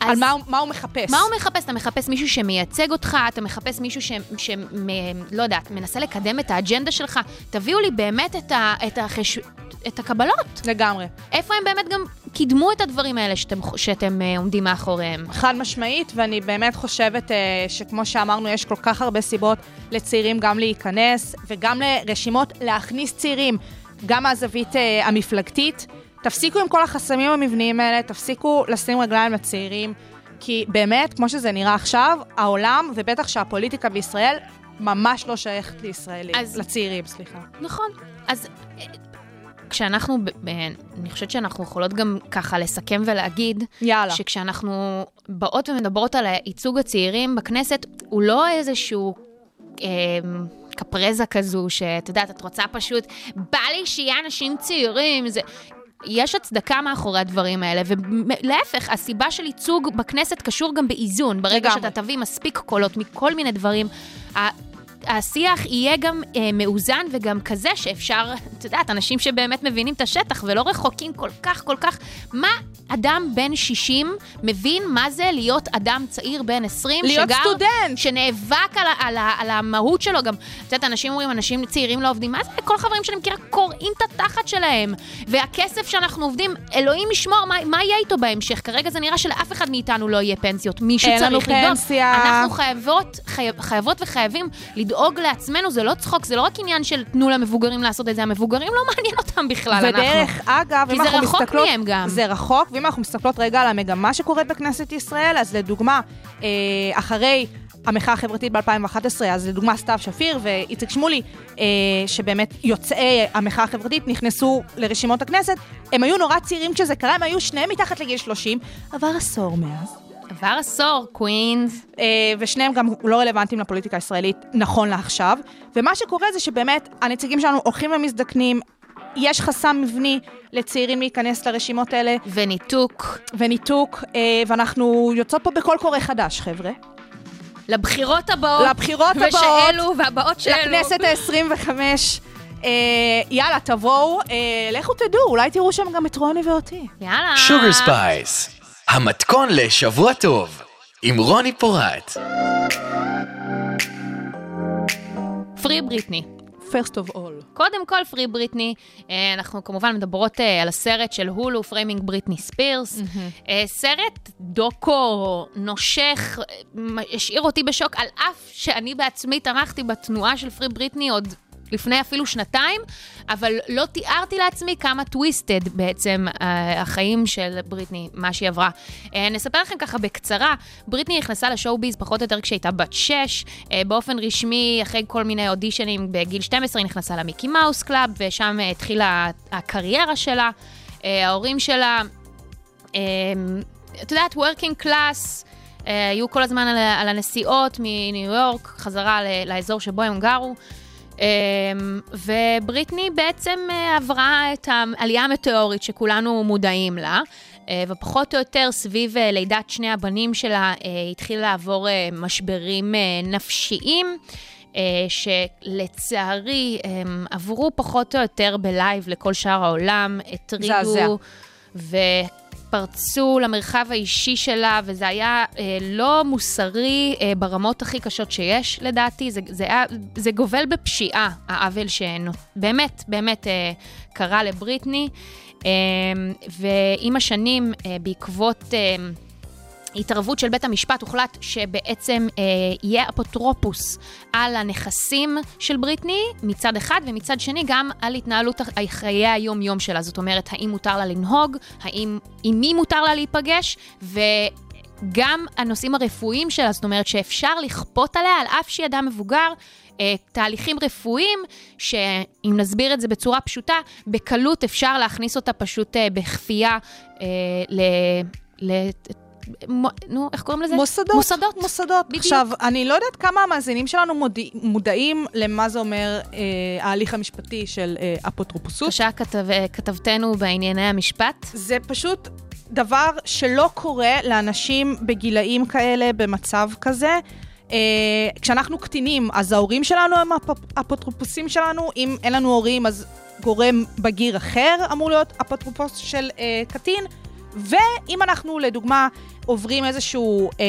על מה, מה הוא מחפש. מה הוא מחפש? אתה מחפש מישהו שמייצג אותך, אתה מחפש מישהו ש... ש... מ... לא יודעת, מנסה לקדם את האג'נדה שלך. תביאו לי באמת את, ה... את, החש... את הקבלות. לגמרי. איפה הם באמת גם קידמו את הדברים האלה שאתם, שאתם אה, עומדים מאחוריהם? חד משמעית, ואני באמת חושבת אה, שכמו שאמרנו, יש כל כך הרבה סיבות לצעירים גם להיכנס, וגם לרשימות להכניס צעירים, גם מהזווית אה, המפלגתית. תפסיקו עם כל החסמים המבניים האלה, תפסיקו לשים רגליים לצעירים, כי באמת, כמו שזה נראה עכשיו, העולם, ובטח שהפוליטיקה בישראל, ממש לא שייכת לישראלים, אז- לצעירים, סליחה. נכון. אז כשאנחנו, אני חושבת שאנחנו יכולות גם ככה לסכם ולהגיד, יאללה. שכשאנחנו באות ומדברות על הייצוג הצעירים בכנסת, הוא לא איזשהו... אה, קפרזה כזו, שאת יודעת, את רוצה פשוט, בא לי שיהיה אנשים צעירים, זה... יש הצדקה מאחורי הדברים האלה, ולהפך, הסיבה של ייצוג בכנסת קשור גם באיזון. ברגע לגמרי. שאתה תביא מספיק קולות מכל מיני דברים, השיח יהיה גם אה, מאוזן וגם כזה שאפשר, את יודעת, אנשים שבאמת מבינים את השטח ולא רחוקים כל כך, כל כך. מה אדם בן 60 מבין מה זה להיות אדם צעיר בן 20 להיות שגר... סטודנט. שנאבק על, על, ה- על המהות שלו גם. את יודעת, אנשים אומרים, אנשים צעירים לא עובדים. מה זה? כל החברים שאני מכירה קורעים את התחת שלהם. והכסף שאנחנו עובדים, אלוהים ישמור, מה, מה יהיה איתו בהמשך? כרגע זה נראה שלאף אחד מאיתנו לא יהיה פנסיות. מישהו אין צריך לנו לדאוג. פנסיה. אנחנו חייבות, חי, חייבות וחייבים לדאוג לעצמנו, זה לא צחוק, זה לא רק עניין של תנו למבוגרים לעשות את זה, המבוגרים לא מעניין אותם בכלל, אנחנו. ודרך אגב, כי אם זה אנחנו רחוק מסתכלות... מהם גם. זה רחוק, ואם אנחנו מסתכלות רגע על המגמה שקורית בכנסת ישראל, אז לדוגמה, אה, אחרי המחאה החברתית ב-2011, אז לדוגמה סתיו שפיר ואיציק שמולי, אה, שבאמת יוצאי המחאה החברתית נכנסו לרשימות הכנסת, הם היו נורא צעירים כשזה קרה, הם היו שניהם מתחת לגיל 30, עבר עשור מאז. עבר עשור, קווינס. אה, ושניהם גם לא רלוונטיים לפוליטיקה הישראלית נכון לעכשיו. ומה שקורה זה שבאמת הנציגים שלנו הולכים ומזדקנים, יש חסם מבני לצעירים להיכנס לרשימות האלה, וניתוק. וניתוק, אה, ואנחנו יוצאות פה בקול קורא חדש, חבר'ה. לבחירות הבאות. לבחירות הבאות. ושאלו, והבאות שאלו. לכנסת ה-25. אה, יאללה, תבואו, אה, לכו תדעו, אולי תראו שם גם את רוני ואותי. יאללה. שוגר ספייס, המתכון לשבוע טוב, עם רוני פורט. Free Britney. first of all. קודם כל, Free Britney, אה, אנחנו כמובן מדברות אה, על הסרט של הולו, Framing Britney Spears. סרט דוקו נושך, אה, השאיר אותי בשוק, על אף שאני בעצמי תמכתי בתנועה של Free Britney עוד לפני אפילו שנתיים, אבל לא תיארתי לעצמי כמה twisted בעצם אה, החיים של בריטני, מה שהיא עברה. אה, נספר לכם ככה בקצרה, בריטני נכנסה ל show biz פחות או יותר כשהייתה בת 6, אה, באופן רשמי, אחרי כל מיני אודישנים בגיל 12, היא נכנסה ל Mickey Mouse Club, ושם התחילה הקריירה שלה. ההורים שלה, אה, את יודעת, working class, היו כל הזמן על, הנסיעות מניו יורק, חזרה לאזור שבו הם גרו. אמ, ובריטני בעצם אה, עברה את העלייה המטאורית שכולנו מודעים לה, אה, ופחות או יותר סביב אה, לידת שני הבנים שלה התחילה לעבור משברים נפשיים. שלצערי הם עברו פחות או יותר בלייב לכל שאר העולם, מזעזע. הטרידו ופרצו למרחב האישי שלה, וזה היה אה, לא מוסרי אה, ברמות הכי קשות שיש, לדעתי. זה, זה, היה, זה גובל בפשיעה, העוול שבאמת, באמת אה, קרה לבריטני. אה, ועם השנים, אה, בעקבות... אה, התערבות של בית המשפט הוחלט שבעצם אה, יהיה אפוטרופוס על הנכסים של בריטני מצד אחד, ומצד שני גם על התנהלות חיי היום-יום שלה. זאת אומרת, האם מותר לה לנהוג, האם, עם מי מותר לה להיפגש, וגם הנושאים הרפואיים שלה, זאת אומרת שאפשר לכפות עליה, על אף שהיא אדם מבוגר, אה, תהליכים רפואיים, שאם נסביר את זה בצורה פשוטה, בקלות אפשר להכניס אותה פשוט אה, בכפייה אה, ל... מו- נו, איך קוראים לזה? מוסדות. מוסדות. מוסדות. בדיוק. עכשיו, אני לא יודעת כמה המאזינים שלנו מודע, מודעים למה זה אומר אה, ההליך המשפטי של אה, אפוטרופוסות. בבקשה, כתב, כתבתנו בענייני המשפט. זה פשוט דבר שלא קורה לאנשים בגילאים כאלה, במצב כזה. אה, כשאנחנו קטינים, אז ההורים שלנו הם האפ- האפוטרופוסים שלנו, אם אין לנו הורים, אז גורם בגיר אחר אמור להיות אפוטרופוס של אה, קטין. ואם אנחנו, לדוגמה, עוברים איזשהו, אה,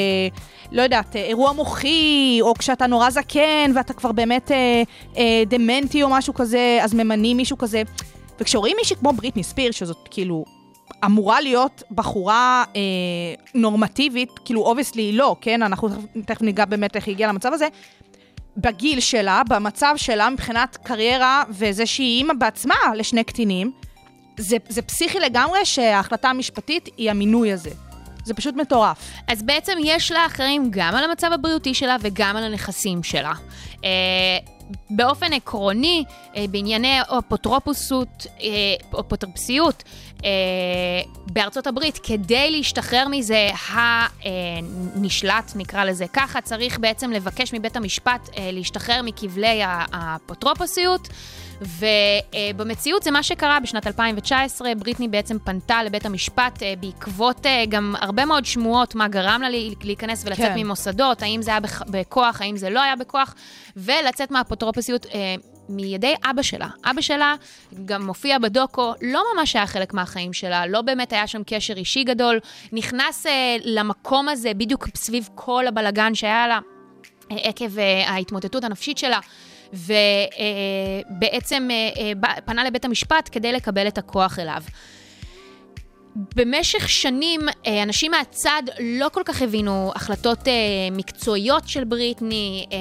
לא יודעת, אה, אירוע מוחי, או כשאתה נורא זקן ואתה כבר באמת אה, אה, דמנטי או משהו כזה, אז ממנים מישהו כזה. וכשרואים מישהי כמו בריטני ספיר, שזאת כאילו אמורה להיות בחורה אה, נורמטיבית, כאילו obviously לא, כן? אנחנו תכף ניגע באמת איך היא הגיעה למצב הזה. בגיל שלה, במצב שלה מבחינת קריירה וזה שהיא אימא בעצמה לשני קטינים, זה, זה פסיכי לגמרי שההחלטה המשפטית היא המינוי הזה. זה פשוט מטורף. אז בעצם יש לה אחראים גם על המצב הבריאותי שלה וגם על הנכסים שלה. אה, באופן עקרוני, אה, בענייני אפוטרופוסות, אה, אפוטרופסיות, אה, בארצות הברית, כדי להשתחרר מזה הנשלט, נקרא לזה ככה, צריך בעצם לבקש מבית המשפט אה, להשתחרר מכבלי האפוטרופוסיות. ובמציאות זה מה שקרה בשנת 2019, בריטני בעצם פנתה לבית המשפט אה, בעקבות אה, גם הרבה מאוד שמועות מה גרם לה להיכנס ולצאת כן. ממוסדות, האם זה היה בכ- בכוח, האם זה לא היה בכוח, ולצאת מהאפוטרופוסיות אה, מידי אבא שלה. אבא שלה גם מופיע בדוקו, לא ממש היה חלק מהחיים שלה, לא באמת היה שם קשר אישי גדול, נכנס אה, למקום הזה בדיוק סביב כל הבלגן שהיה לה. עקב אה, ההתמוטטות הנפשית שלה, ובעצם אה, פנה לבית המשפט כדי לקבל את הכוח אליו. במשך שנים, אה, אנשים מהצד לא כל כך הבינו החלטות אה, מקצועיות של בריטני. אה,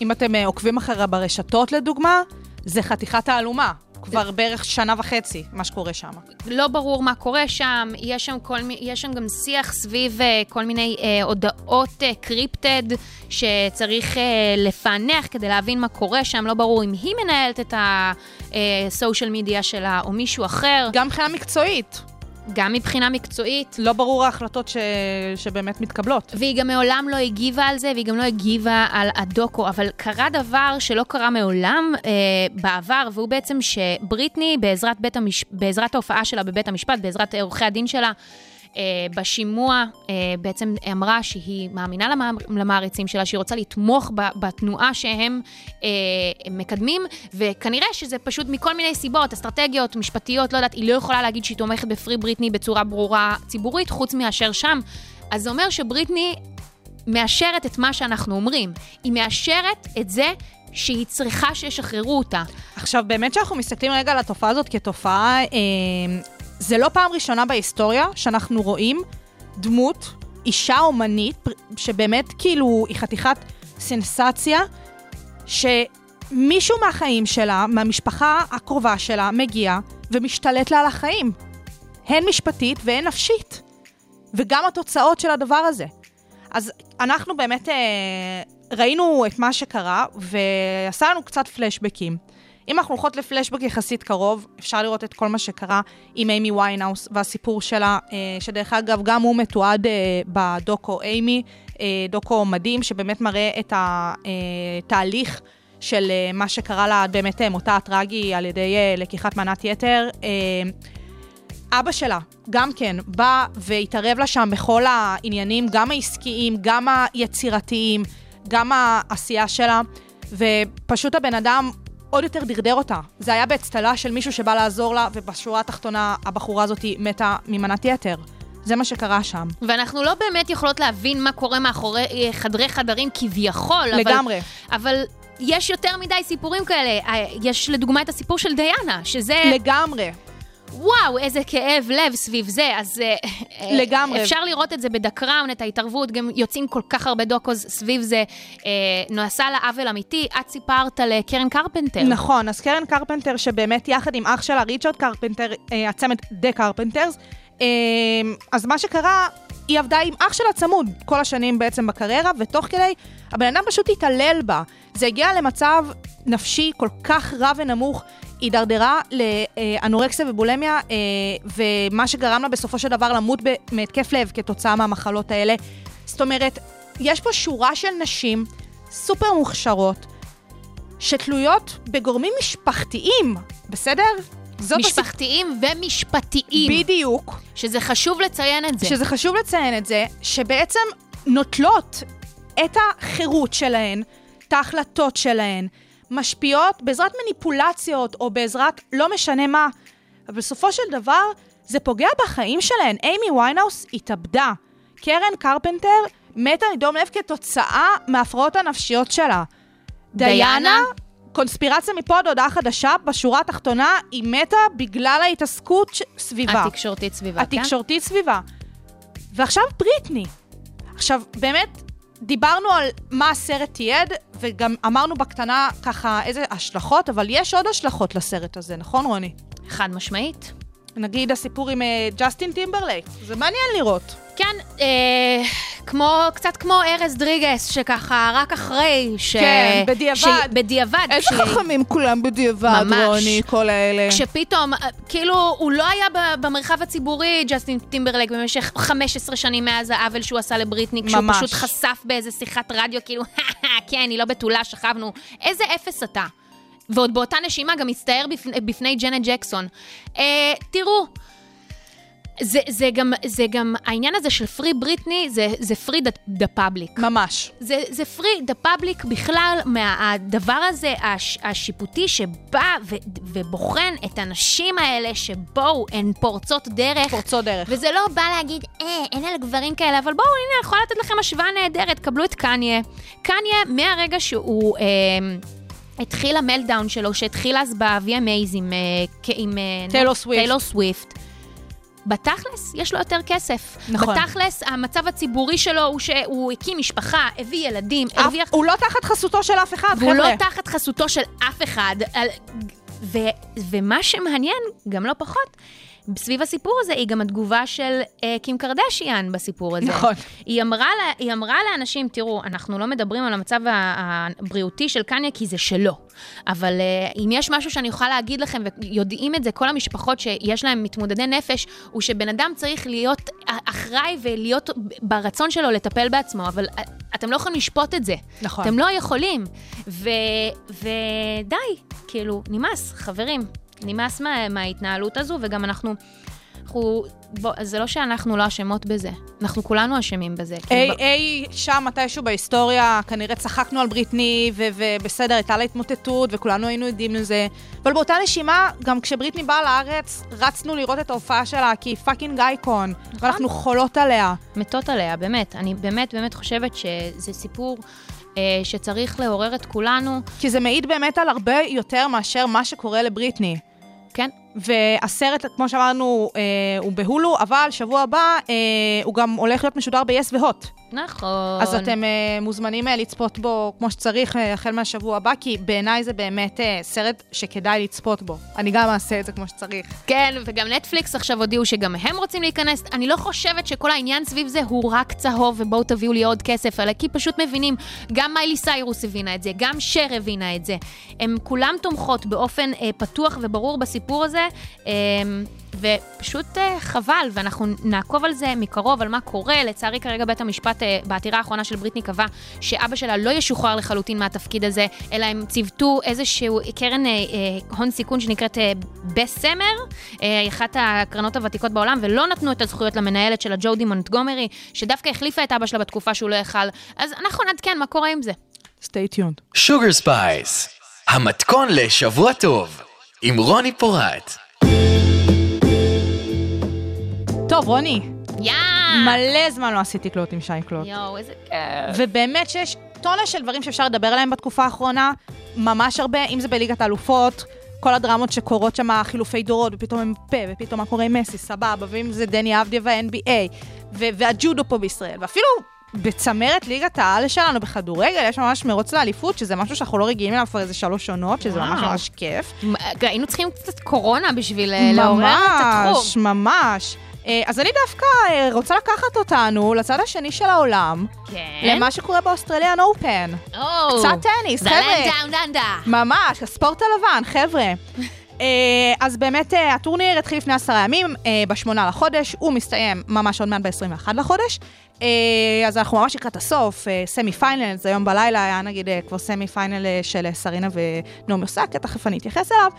אם אתם אה, עוקבים אחריה ברשתות, לדוגמה, זה חתיכת תעלומה. כבר בערך שנה וחצי, מה שקורה שם. לא ברור מה קורה שם, יש שם, כל, יש שם גם שיח סביב אה, כל מיני אה, הודעות אה, קריפטד שצריך אה, לפענח כדי להבין מה קורה שם, לא ברור אם היא מנהלת את הסושיאל מדיה שלה או מישהו אחר, גם מבחינה מקצועית, גם מבחינה מקצועית. לא ברור ההחלטות ש... שבאמת מתקבלות. והיא גם מעולם לא הגיבה על זה, והיא גם לא הגיבה על הדוקו, אבל קרה דבר שלא קרה מעולם אה, בעבר, והוא בעצם שבריטני, בעזרת, המש... בעזרת ההופעה שלה בבית המשפט, בעזרת עורכי הדין שלה, בשימוע אה, בעצם אמרה שהיא מאמינה למע... למעריצים שלה, שהיא רוצה לתמוך. בתנועה שהם אה, מקדמים, וכנראה שזה פשוט מכל מיני סיבות, אסטרטגיות, משפטיות, לא יודעת, היא לא יכולה להגיד שהיא תומכת בפרי בריטני בצורה ברורה ציבורית, חוץ מאשר שם. אז זה אומר שבריטני מאשרת את מה שאנחנו אומרים. היא מאשרת את זה שהיא צריכה שישחררו אותה. עכשיו, באמת שאנחנו מסתכלים רגע על התופעה הזאת כתופעה, אה, זה לא פעם ראשונה בהיסטוריה שאנחנו רואים דמות, אישה אומנית, שבאמת כאילו היא חתיכת סנסציה, שמישהו מהחיים שלה, מהמשפחה הקרובה שלה, מגיע ומשתלט לה על החיים. הן משפטית והן נפשית. וגם התוצאות של הדבר הזה. אז אנחנו באמת אה, ראינו את מה שקרה, ועשה לנו קצת פלשבקים. אם אנחנו הולכות לפלשבק יחסית קרוב, אפשר לראות את כל מה שקרה עם אימי ויינאוס והסיפור שלה, אה, שדרך אגב, גם הוא מתועד אה, בדוקו אימי, אה, דוקו מדהים, שבאמת מראה את התהליך של מה שקרה לה, באמת מותה הטרגי על ידי לקיחת מנת יתר. אבא שלה, גם כן, בא והתערב לה שם בכל העניינים, גם העסקיים, גם היצירתיים, גם העשייה שלה, ופשוט הבן אדם עוד יותר דרדר אותה. זה היה באצטלה של מישהו שבא לעזור לה, ובשורה התחתונה הבחורה הזאת מתה ממנת יתר. זה מה שקרה שם. ואנחנו לא באמת יכולות להבין מה קורה מאחורי אה, חדרי חדרים כביכול. לגמרי. אבל, אבל יש יותר מדי סיפורים כאלה. אה, יש לדוגמה את הסיפור של דיאנה, שזה... לגמרי. וואו, איזה כאב לב סביב זה. אז אה, לגמרי. אפשר לראות את זה ב The Crown, את ההתערבות, גם יוצאים כל כך הרבה docus סביב זה. אה, נעשה לה עוול אמיתי. את סיפרת לקרן קרפנטר. נכון, אז קרן קרפנטר, שבאמת יחד עם אח שלה, ריצ'רד קרפנטר, אה, הצמד The Carpenters, אה, אז מה שקרה, היא עבדה עם אח שלה צמוד כל השנים בעצם בקריירה, ותוך כדי, הבן אדם פשוט התעלל בה. זה הגיע למצב נפשי כל כך רע ונמוך, הידרדרה לאנורקסיה ובולמיה, אה, ומה שגרם לה בסופו של דבר למות מהתקף לב כתוצאה מהמחלות האלה. זאת אומרת, יש פה שורה של נשים סופר מוכשרות, שתלויות בגורמים משפחתיים, בסדר? זאת הסיפ- משפחתיים ומשפטיים. בדיוק. שזה חשוב לציין את זה. שזה חשוב לציין את זה, שבעצם נוטלות את החירות שלהן, את ההחלטות שלהן, משפיעות בעזרת מניפולציות או בעזרת לא משנה מה. אבל בסופו של דבר, זה פוגע בחיים שלהן. איימי ויינהאוס התאבדה. קרן קרפנטר מתה מדום לב כתוצאה מההפרעות הנפשיות שלה. דיאנה? דיאנה, קונספירציה מפה עד הודעה חדשה, בשורה התחתונה, היא מתה בגלל ההתעסקות ש- סביבה. התקשורתית סביבה, כן? התקשורתית סביבה. ועכשיו בריטני. עכשיו, באמת, דיברנו על מה הסרט תיעד, וגם אמרנו בקטנה ככה איזה השלכות, אבל יש עוד השלכות לסרט הזה, נכון רוני? חד משמעית. נגיד הסיפור עם אה, ג'סטין טימברלייק, זה מעניין לראות. כן, אה, כמו, קצת כמו ארז דריגס, שככה רק אחרי ש... כן, בדיעבד. ש... בדיעבד. איזה כש- חכמים כולם בדיעבד, ממש. רוני, כל האלה. כשפתאום, אה, כאילו, הוא לא היה במרחב הציבורי, ג'סטין טימברלייק, במשך 15 שנים מאז העוול שהוא עשה לבריטני, כשהוא ממש. פשוט חשף באיזה שיחת רדיו, כאילו, כן, היא לא בתולה, שכבנו. איזה אפס אתה. ועוד באותה נשימה גם הצטער בפני, בפני ג'נט ג'קסון. אה, תראו, זה, זה, גם, זה גם, העניין הזה של Free Britney, זה, זה free the public. ממש. זה, זה free the public בכלל מהדבר הזה הש, השיפוטי שבא ו, ובוחן את הנשים האלה שבואו, הן פורצות דרך. פורצות דרך. וזה לא בא להגיד, אה, אין על גברים כאלה, אבל בואו, הנה, אני יכולה לתת לכם השוואה נהדרת, קבלו את קניה. קניה, מהרגע שהוא... אה, התחיל המלדאון שלו, שהתחיל אז ב-VMAs עם, אה, עם אה, טיילור סוויפט. טיילור סוויפט. בתכלס, יש לו יותר כסף. נכון. בתכלס, המצב הציבורי שלו הוא שהוא הקים משפחה, הביא ילדים, אף- הרוויח... הוא לא תחת חסותו של אף אחד, והוא חבר'ה. לא תחת חסותו של אף אחד. על- ו, ומה שמעניין, גם לא פחות, סביב הסיפור הזה, היא גם התגובה של אה, קים קרדשיאן בסיפור הזה. נכון. היא אמרה, לה, היא אמרה לאנשים, תראו, אנחנו לא מדברים על המצב הבריאותי של קניה כי זה שלו. אבל אה, אם יש משהו שאני יכולה להגיד לכם, ויודעים את זה כל המשפחות שיש להם מתמודדי נפש, הוא שבן אדם צריך להיות אחראי ולהיות ברצון שלו לטפל בעצמו, אבל אה, אתם לא יכולים לשפוט את זה. נכון. אתם לא יכולים. ודי, כאילו, נמאס, חברים. נמאס מה, מההתנהלות הזו, וגם אנחנו... אנחנו... בוא, זה לא שאנחנו לא אשמות בזה, אנחנו כולנו אשמים בזה. אי, כאילו, ב- אי שם מתישהו בהיסטוריה, כנראה צחקנו על בריטני, ו- ובסדר, הייתה לה התמוטטות, וכולנו היינו עדים לזה. אבל באותה נשימה, גם כשבריטני באה לארץ, רצנו לראות את ההופעה שלה, כי היא fucking icon, ואנחנו חולות עליה. מתות עליה, באמת. אני באמת באמת חושבת שזה סיפור שצריך לעורר את כולנו. כי זה מעיד באמת על הרבה יותר מאשר מה שקורה לבריטני. כן, והסרט, כמו שאמרנו, אה, הוא בהולו, אבל שבוע הבא אה, הוא גם הולך להיות משודר ב-yes והוט. נכון. אז אתם אה, מוזמנים אה, לצפות בו כמו שצריך אה, החל מהשבוע הבא, כי בעיניי זה באמת אה, סרט שכדאי לצפות בו. אני גם אעשה את זה כמו שצריך. כן, וגם נטפליקס עכשיו הודיעו שגם הם רוצים להיכנס. אני לא חושבת שכל העניין סביב זה הוא רק צהוב ובואו תביאו לי עוד כסף, אלא כי פשוט מבינים, גם מיילי סיירוס הבינה את זה, גם שר הבינה את זה. הם כולם תומכות באופן אה, פתוח וברור בסיפור הזה. אה, ופשוט אה, חבל, ואנחנו נעקוב על זה מקרוב, על מה קורה. לצערי כרגע בית המשפט אה, בעתירה האחרונה של בריטני קבע שאבא שלה לא ישוחרר לחלוטין מהתפקיד הזה, אלא הם ציוותו איזשהו קרן אה, אה, הון סיכון שנקראת אה, בסמר, אה, אחת הקרנות הוותיקות בעולם, ולא נתנו את הזכויות למנהלת שלה, ג'ודי מונטגומרי, שדווקא החליפה את אבא שלה בתקופה שהוא לא יכל. אז אנחנו נעדכן מה קורה עם זה. stay tuned. שוגר ספייס, המתכון לשבוע טוב, עם רוני פורט. טוב, רוני, יא! מלא זמן לא עשיתי קלוט עם שי קלוט. יואו, איזה כיף. ובאמת שיש טונה של דברים שאפשר לדבר עליהם בתקופה האחרונה, ממש הרבה, אם זה בליגת האלופות, כל הדרמות שקורות שם, חילופי דורות, ופתאום הם פה, ופתאום מה קורה עם מסי, סבבה, ואם זה דני אבדיה וה-NBA, ו- והג'ודו פה בישראל, ואפילו בצמרת ליגת העל שלנו בכדורגל, יש ממש מרוץ לאליפות, שזה משהו שאנחנו לא רגילים אליו כבר איזה שלוש עונות, שזה ממש וואו. ממש כיף. היינו צריכים קצת קורונה בשביל אה, לעורר את התחום. ממש, ממש. אה, אז אני דווקא אה, רוצה לקחת אותנו לצד השני של העולם, כן. למה שקורה באוסטרליאן אופן. או. קצת טניס, חבר'ה. ממש, הספורט הלבן, חבר'ה. אה, אז באמת אה, הטורניר התחיל לפני עשרה ימים, אה, בשמונה לחודש, הוא מסתיים ממש עוד מעט ב-21 לחודש. אה, אז אנחנו ממש לקראת הסוף, semi final, זה היום בלילה היה נגיד אה, כבר semi final אה, של סרינה ונעמי אוסקה, תכף אני אתייחס אליו.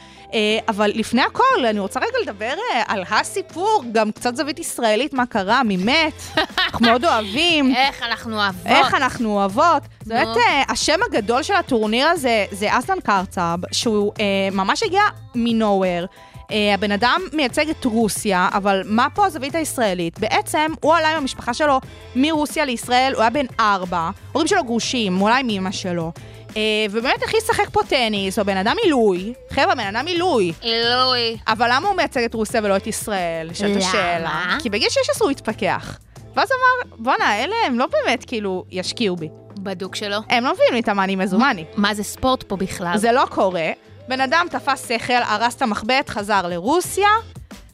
אבל לפני הכל, אני רוצה רגע לדבר על הסיפור, גם קצת זווית ישראלית, מה קרה, מי מת, אנחנו מאוד אוהבים. איך אנחנו אוהבות. איך אנחנו אוהבות. זה. באמת, השם הגדול של הטורניר הזה זה אסלן קרצב, שהוא ממש הגיע מנוהוור. אה, הבן אדם מייצג את רוסיה, אבל מה פה הזווית הישראלית? בעצם, הוא עלה עם המשפחה שלו מרוסיה לישראל, הוא היה בן ארבע, הורים שלו גרושים, הוא עלה עם אמא שלו. אה, ובאמת התחיל לשחק פה טניס, הוא בן אדם עילוי. חבר'ה, בן אדם עילוי. אלוהי. אבל למה הוא מייצג את רוסיה ולא את ישראל? למה? השאלה. כי בגיל 16 הוא התפכח. ואז אמר, בואנה, אלה הם לא באמת כאילו ישקיעו בי. בדוק שלו. הם לא מביאים לי את המאני מזומני. מה זה ספורט פה בכלל? זה לא קורה. בן אדם תפס שכל, הרס את המחבט, חזר לרוסיה,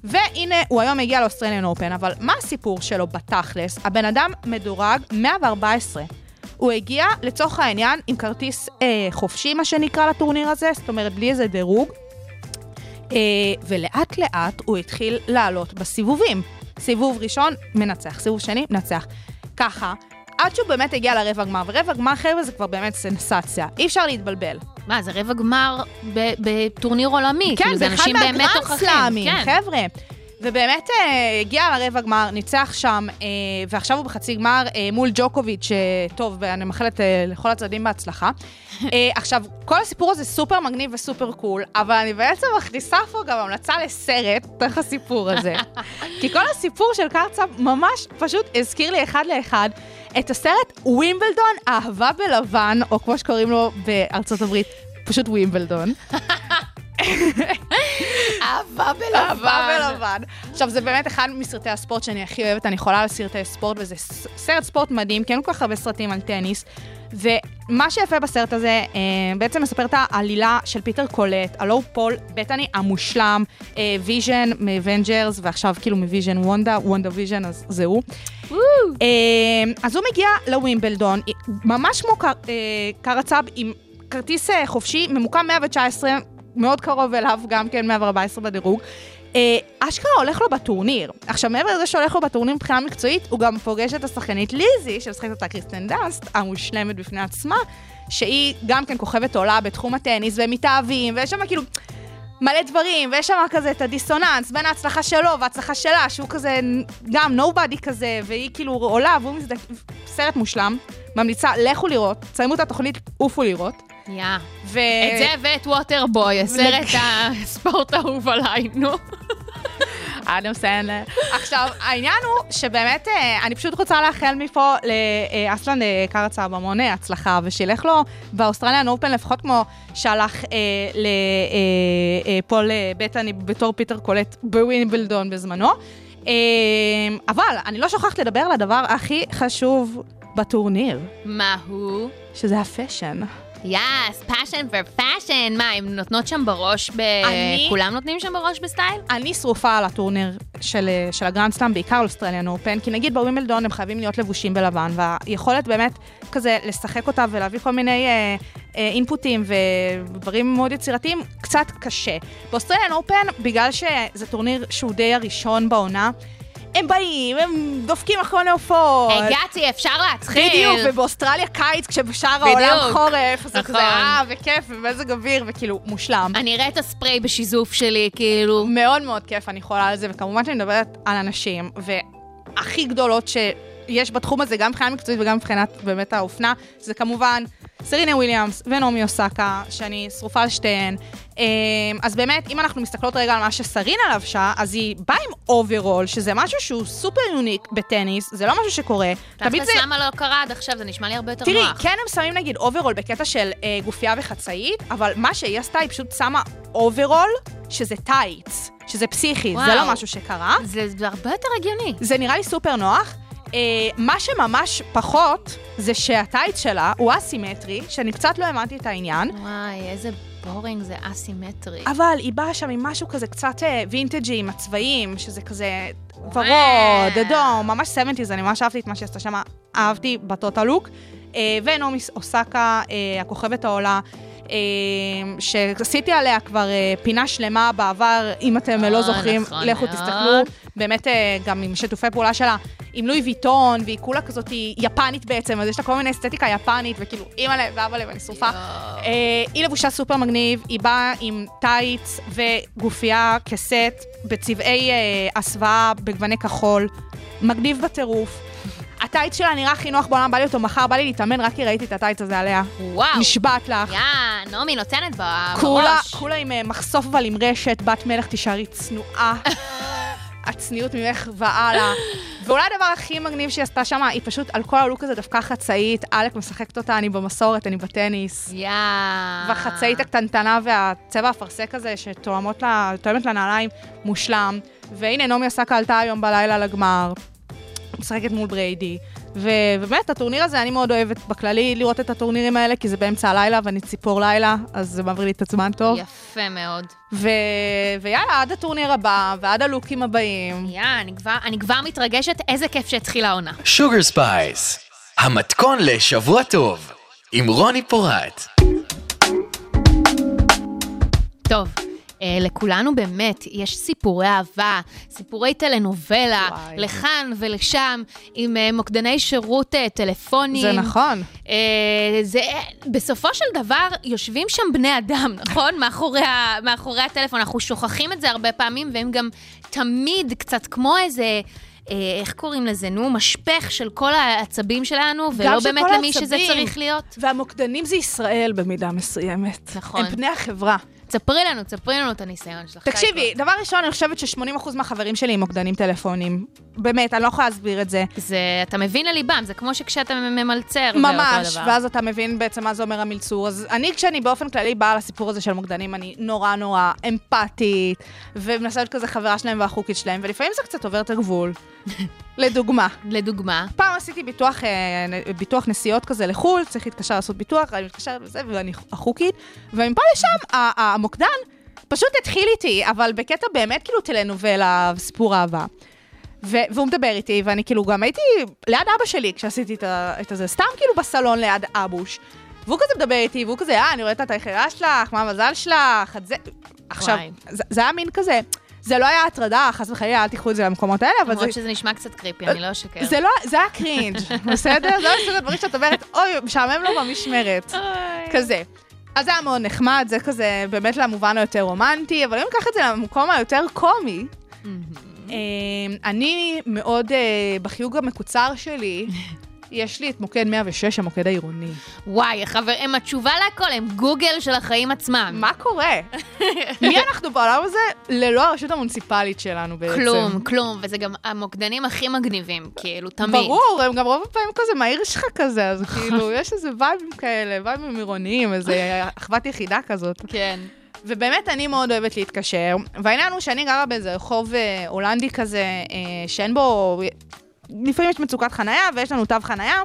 והנה, הוא היום הגיע לאוסטרליאן אופן, אבל מה הסיפור שלו בתכלס? הבן אדם מדורג 114. הוא הגיע, לצורך העניין, עם כרטיס אה, חופשי, מה שנקרא, לטורניר הזה, זאת אומרת, בלי איזה דירוג. אה, ולאט לאט הוא התחיל לעלות בסיבובים. סיבוב ראשון, מנצח, סיבוב שני, מנצח. ככה, עד שהוא באמת הגיע לרבע גמר, ורבע גמר, חבר'ה, זה כבר באמת סנסציה. אי אפשר להתבלבל. מה, זה רבע גמר בטורניר עולמי. כן, כאילו, זה אחד אנשים באמת מהגרנד תוכחים. סלאמים, כן. חבר'ה. ובאמת אה, הגיע לרבע גמר, ניצח שם, אה, ועכשיו הוא בחצי גמר אה, מול ג'וקוביץ', שטוב, ואני מאחלת אה, לכל הצדדים בהצלחה. אה, עכשיו, כל הסיפור הזה סופר מגניב וסופר cool, אבל אני בעצם מכניסה פה גם המלצה לסרט, תוך הסיפור הזה. כי כל הסיפור של קרצב ממש פשוט הזכיר לי אחד לאחד את הסרט ווימבלדון, אהבה בלבן, או כמו שקוראים לו בארצות הברית, פשוט ווימבלדון. אהבה אהבה בלבן. עכשיו, זה באמת אחד מסרטי הספורט שאני הכי אוהבת, אני חולה על סרטי ספורט, וזה סרט ספורט מדהים, כי אין כל כך הרבה סרטים על טניס. ומה שיפה בסרט הזה, אה, בעצם מספר את העלילה של פיטר קולט, הלו הוא פול בטני המושלם, אה, ויז'ן מאבנג'רס, ועכשיו כאילו מוויז'ן וונדה, וונדה ויז'ן, אז זה הוא. אה, אז הוא מגיע לווימבלדון, ממש כמו אה, קרצב, עם כרטיס אה, חופשי, ממוקם 119, מאוד קרוב אליו, גם כן 114 בדירוג. אה, אשכרה הולך לו בטורניר. עכשיו, מעבר לזה שהולך לו בטורניר מבחינה מקצועית, הוא גם פוגש את השחקנית ליזי, שמשחקת אותה קירסטן דאנסט, המושלמת בפני עצמה, שהיא גם כן כוכבת עולה בתחום הטניס, והם מתאהבים, ויש שם כאילו... מלא דברים, ויש שם כזה את הדיסוננס בין ההצלחה שלו וההצלחה שלה, שהוא כזה גם נובדי כזה, והיא כאילו עולה, והוא מזדק... סרט מושלם. ממליצה, לכו לראות, תסיימו את התוכנית, עופו לראות. יא. ו... את זה ואת ווטרבוי, הסרט הספורט האהוב עליי, נו. אדם סנדלר. עכשיו, העניין הוא שבאמת, אה, אני פשוט רוצה לאחל מפה לאסלן אה, קרצה במון אה, הצלחה, ושילך לו באוסטרליאן אופן לפחות כמו שהלך לפול בטני בתור פיטר קולט בווימבלדון בזמנו. אבל אני לא שוכחת לדבר על הדבר הכי חשוב בטורניר, מה הוא? שזה ה fashion. yes, passion for fashion. מה, הן נותנות שם בראש ב... אני- כולם נותנים שם בראש בסטייל? אני שרופה על הטורניר של, של הגרנד סלאם, בעיקר אוסטרליאן אופן, כי נגיד בווימלדון הם חייבים להיות לבושים בלבן, והיכולת באמת כזה לשחק אותה ולהביא כל מיני אה, אה, אינפוטים ודברים מאוד יצירתיים, קצת קשה. באוסטרליאן אופן, בגלל שזה טורניר שהוא די הראשון בעונה, הם באים, הם דופקים כל מיני הופעות. הגעתי, אפשר להתחיל. בדיוק, ובאוסטרליה קיץ, כשבשאר. העולם חורף, אז זה נכון. כזה אה, וכיף, ומזג אוויר, וכאילו, מושלם. אני אראה את הספרי בשיזוף שלי, כאילו. מאוד מאוד כיף, אני חולה על זה, וכמובן שאני מדברת על הנשים, והכי גדולות שיש בתחום הזה, גם מבחינה מקצועית וגם מבחינת באמת האופנה, זה כמובן סרינה וויליאמס ונעמי אוסקה, שאני שרופה על שתיהן. אמ, אז באמת, אם אנחנו מסתכלות רגע על מה שסרינה לבשה, אז היא באה עם אוברול, שזה משהו שהוא סופר unique בטניס, זה לא משהו שקורה. תמיד תכלס, למה לא קרה עד עכשיו? זה נשמע לי הרבה יותר תראי, נוח. כן הם שמים נגיד אוברול בקטע של אה, גופייה וחצאית, אבל מה שהיא עשתה, היא פשוט שמה אוברול, שזה טייץ, שזה פסיכי, זה וואו. לא משהו שקרה. זה זה הרבה יותר הגיוני. זה נראה לי סופר נוח. אה, מה שממש פחות, זה שהטייץ שלה הוא אסימטרי, שאני קצת לא האמנתי את העניין. וואי, איזה בורינג זה אסימטרי. אבל היא באה שם עם משהו כזה קצת אה, וינטג'י עם הצבעים, שזה כזה ורוד, אדום, ממש 70's, אני ממש אהבתי את מה שעשתה שם, אהבתי בטוטל לוק. אה, ונעמי אוסקה, אה, הכוכבת העולה, אה, שעשיתי עליה כבר אה, פינה שלמה בעבר, אם אתם לא זוכרים, נכון לכו. תסתכלו. באמת אה, גם עם שיתופי פעולה שלה, עם לואי ויטון, והיא כולה כזאת יפנית בעצם, אז יש לה כל מיני אסתטיקה יפנית, וכאילו אימא'לה ואבא'לה ואני שרופה. אה, היא לבושה סופר מגניב, היא באה עם טייץ וגופייה כסט בצבעי אה, הסוואה בגווני כחול, מגניב בטירוף. הטייץ שלה נראה הכי נוח בעולם, בא לי אותו מחר, בא לי להתאמן, רק כי ראיתי את הטייץ הזה עליה. וואו. נשבעת לך. יא, נעמי נותנת ב- כולה, בראש. כולה עם מחשוף אבל עם רשת, בת מלך תישארי צנועה. הצניעות ממך והלאה. ואולי הדבר הכי מגניב שהיא עשתה שם, היא פשוט על כל הלוק הזה דווקא חצאית. עלק משחקת אותה, אני במסורת, אני בטניס. יא. והחצאית הקטנטנה והצבע האפרסק הזה שתואמות לה, לנעליים, מושלם. והנה, נעמי אסקה עלתה היום בלילה לגמר, משחקת מול בריידי. ובאמת, הטורניר הזה, אני מאוד אוהבת בכללי לראות את הטורנירים האלה, כי זה באמצע הלילה ואני ציפור לילה, אז זה מעביר לי את הזמן טוב. יפה מאוד. ו- ויאללה, עד הטורניר הבא, ועד הלוקים הבאים. יא, אני כבר- אני כבר מתרגשת, איזה כיף שהתחילה העונה. שוגר ספייס, המתכון לשבוע טוב, עם רוני פורט. טוב, לכולנו באמת יש סיפורי אהבה, סיפורי טלנובלה, וואי. לכאן ולשם, עם אה, מוקדני שירות אה, טלפונים. זה נכון. אה, זה, בסופו של דבר, יושבים שם בני אדם, נכון? מאחורי, ה, מאחורי הטלפון. אנחנו שוכחים את זה הרבה פעמים, והם גם תמיד קצת כמו איזה... אה, איך קוראים לזה? נו, משפך של כל העצבים שלנו, ולא של באמת למי שזה העצבים. צריך להיות. והמוקדנים זה ישראל במידה מסוימת. נכון. הם פני החברה. תספרי לנו, תספרי לנו את הניסיון שלך. תקשיבי. דבר ראשון, אני חושבת ש-80% מהחברים שלי הם מוקדנים טלפונים. באמת, אני לא יכולה להסביר את זה. זה, אתה מבין לליבם, זה כמו שכשאתה ממלצר, ממש. ואז אתה מבין בעצם מה זה אומר המלצור. אז אני, כשאני באופן כללי באה לסיפור הזה של מוקדנים, אני נורא נורא אמפתית, ומנסה להיות כזה חברה שלהם והחוקית שלהם, ולפעמים זה קצת עובר את הגבול. לדוגמה, לדוגמה. פעם עשיתי ביטוח, אה, ביטוח נסיעות כזה לחו"ל, צריך להתקשר לעשות ביטוח, אני מתקשרת לזה, ואני החוקית, ומפה לשם, המוקדן פשוט התחיל איתי, אבל בקטע באמת כאילו טלנובלה, סיפור אהבה. ו- והוא מדבר איתי, ואני כאילו גם הייתי ליד אבא שלי כשעשיתי את, ה- את הזה, סתם כאילו בסלון ליד אבוש. והוא כזה מדבר איתי, והוא כזה, אה, אני רואה את התאריכירה שלך, מה המזל שלך, את זה... עכשיו. זה, זה היה מין כזה, זה לא היה הטרדה, חס וחלילה, אל תיקחו את זה למקומות האלה, אבל זה... למרות שזה נשמע קצת קריפי, אני לא אשקר. זה לא, זה היה קרינג', בסדר? זה היה מסוג הדברים שאת אומרת, אוי, משעמם לו במשמרת. כזה. אז זה היה מאוד נחמד, זה כזה באמת למובן היותר רומנטי, אבל אם ניקח את זה למקום היותר קומי, אה, אני מאוד, אה, בחיוג המקוצר שלי, יש לי את מוקד 106, המוקד העירוני. וואי, חברים, התשובה להכל הם גוגל של החיים עצמם. מה קורה? מי אנחנו בעולם הזה ללא הרשות המוניציפלית שלנו בעצם? כלום, כלום, וזה גם המוקדנים הכי מגניבים, כאילו, תמיד. ברור, הם גם רוב הפעמים כזה מהעיר שלך כזה, אז כאילו, יש איזה וייבים כאלה, וייבים עירוניים, איזה אחוות יחידה כזאת. כן. ובאמת, אני מאוד אוהבת להתקשר, והעניין הוא שאני גרה באיזה רחוב אה, הולנדי כזה, אה, שאין בו... לפעמים יש מצוקת חנייה, ויש לנו תו חנייה,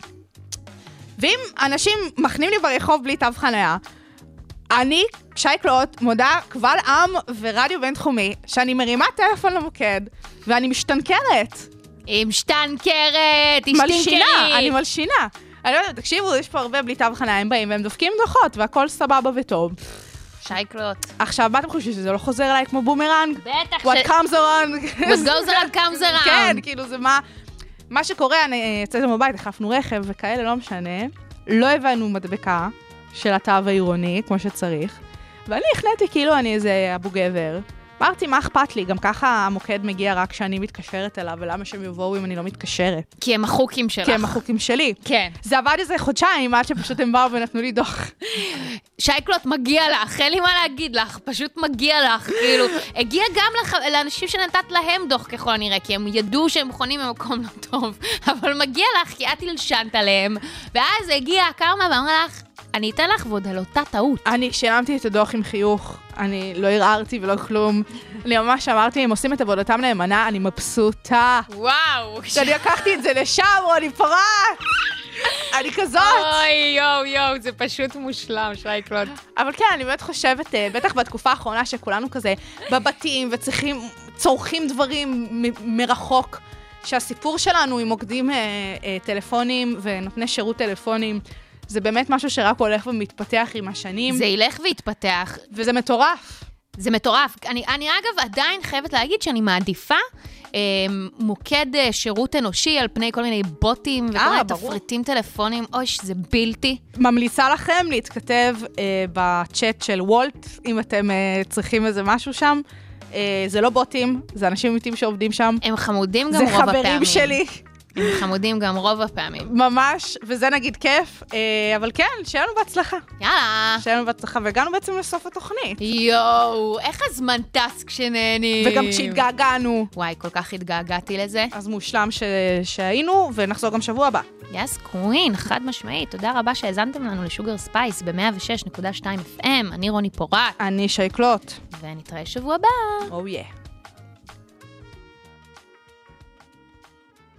ואם אנשים מחנים לי ברחוב בלי תו חנייה, אני, שי קלוט, מודה קבל עם ורדיו בינתחומי, שאני מרימה טלפון למוקד, ואני משתנקרת. עם שטנקרת, מלשינה, אני. מלשינה. אני לא יודעת, תקשיבו, יש פה הרבה בלי תו חניה, הם באים והם דופקים דוחות, והכל סבבה וטוב. שי קלוט. עכשיו, מה אתם חושבים, שזה לא חוזר אליי כמו בומרנג? בטח What comes around? What goes around comes around. כן, כאילו, זה מה... מה שקורה, אני אה, יצאתי בבית, החלפנו רכב וכאלה, לא משנה. לא הבאנו מדבקה של התו העירוני, כמו שצריך, ואני החלטתי כאילו אני איזה אבו גבר. אמרתי, מה אכפת לי? גם ככה המוקד מגיע רק כשאני מתקשרת אליו, ולמה שהם יבואו אם אני לא מתקשרת? כי הם החוקים שלך. כי הם החוקים שלי. כן. זה עבד איזה חודשיים עד שפשוט הם באו ונתנו לי דוח. שייקלוט, מגיע לך, אין לי מה להגיד לך, פשוט מגיע לך, כאילו, הגיע גם לח... לאנשים שנתת להם דוח ככל הנראה, כי הם ידעו שהם חונים במקום לא טוב, אבל מגיע לך, כי את הלשנת עליהם, ואז הגיע קרמה ואמרה לך, אני אתן לך ועוד על אותה טעות. אני שילמתי את הדוח עם חיוך, אני לא ערערתי ולא כלום. אני ממש אמרתי, הם עושים את עבודתם נאמנה, אני מבסוטה. וואו. שאני לקחתי את זה לשם, רוני פרט! אני כזאת. אוי, יואו, יואו, זה פשוט מושלם, שייקלוט. אבל כן, אני באמת חושבת, אה, בטח בתקופה האחרונה שכולנו כזה בבתים וצריכים, צורכים דברים מ- מרחוק, שהסיפור שלנו עם מוקדים אה, אה, טלפונים ונותני שירות טלפונים, זה באמת משהו שרק הולך ומתפתח עם השנים, זה ילך ויתפתח. וזה מטורף. זה מטורף. אני, אני אגב עדיין חייבת להגיד שאני מעדיפה אה, מוקד אה, שירות אנושי על פני כל מיני בוטים וכל אה, מיני. תפריטים טלפונים. אוי, שזה בלתי. ממליצה לכם להתכתב אה, בצ'אט של וולט, אם אתם אה, צריכים איזה משהו שם. אה, זה לא בוטים, זה אנשים אמיתיים שעובדים שם. הם חמודים גם זה רוב הפעמים. חברים שלי, הם חמודים גם רוב הפעמים. ממש, וזה נגיד כיף. אה, אבל כן, שיהיה לנו בהצלחה. יאללה. שיהיה לנו בהצלחה, והגענו בעצם לסוף התוכנית. יואו, איך הזמן טס כשנהנים. וגם כשהתגעגענו, וואי, כל כך התגעגעתי לזה. אז מושלם ש... שהיינו, ונחזור גם שבוע הבא. yes queen, חד משמעית. תודה רבה שהאזנתם לנו לשוגר ספייס ב-106.2 FM. אני רוני פורט, אני שי קלוט. ונתראה שבוע הבא. או יא.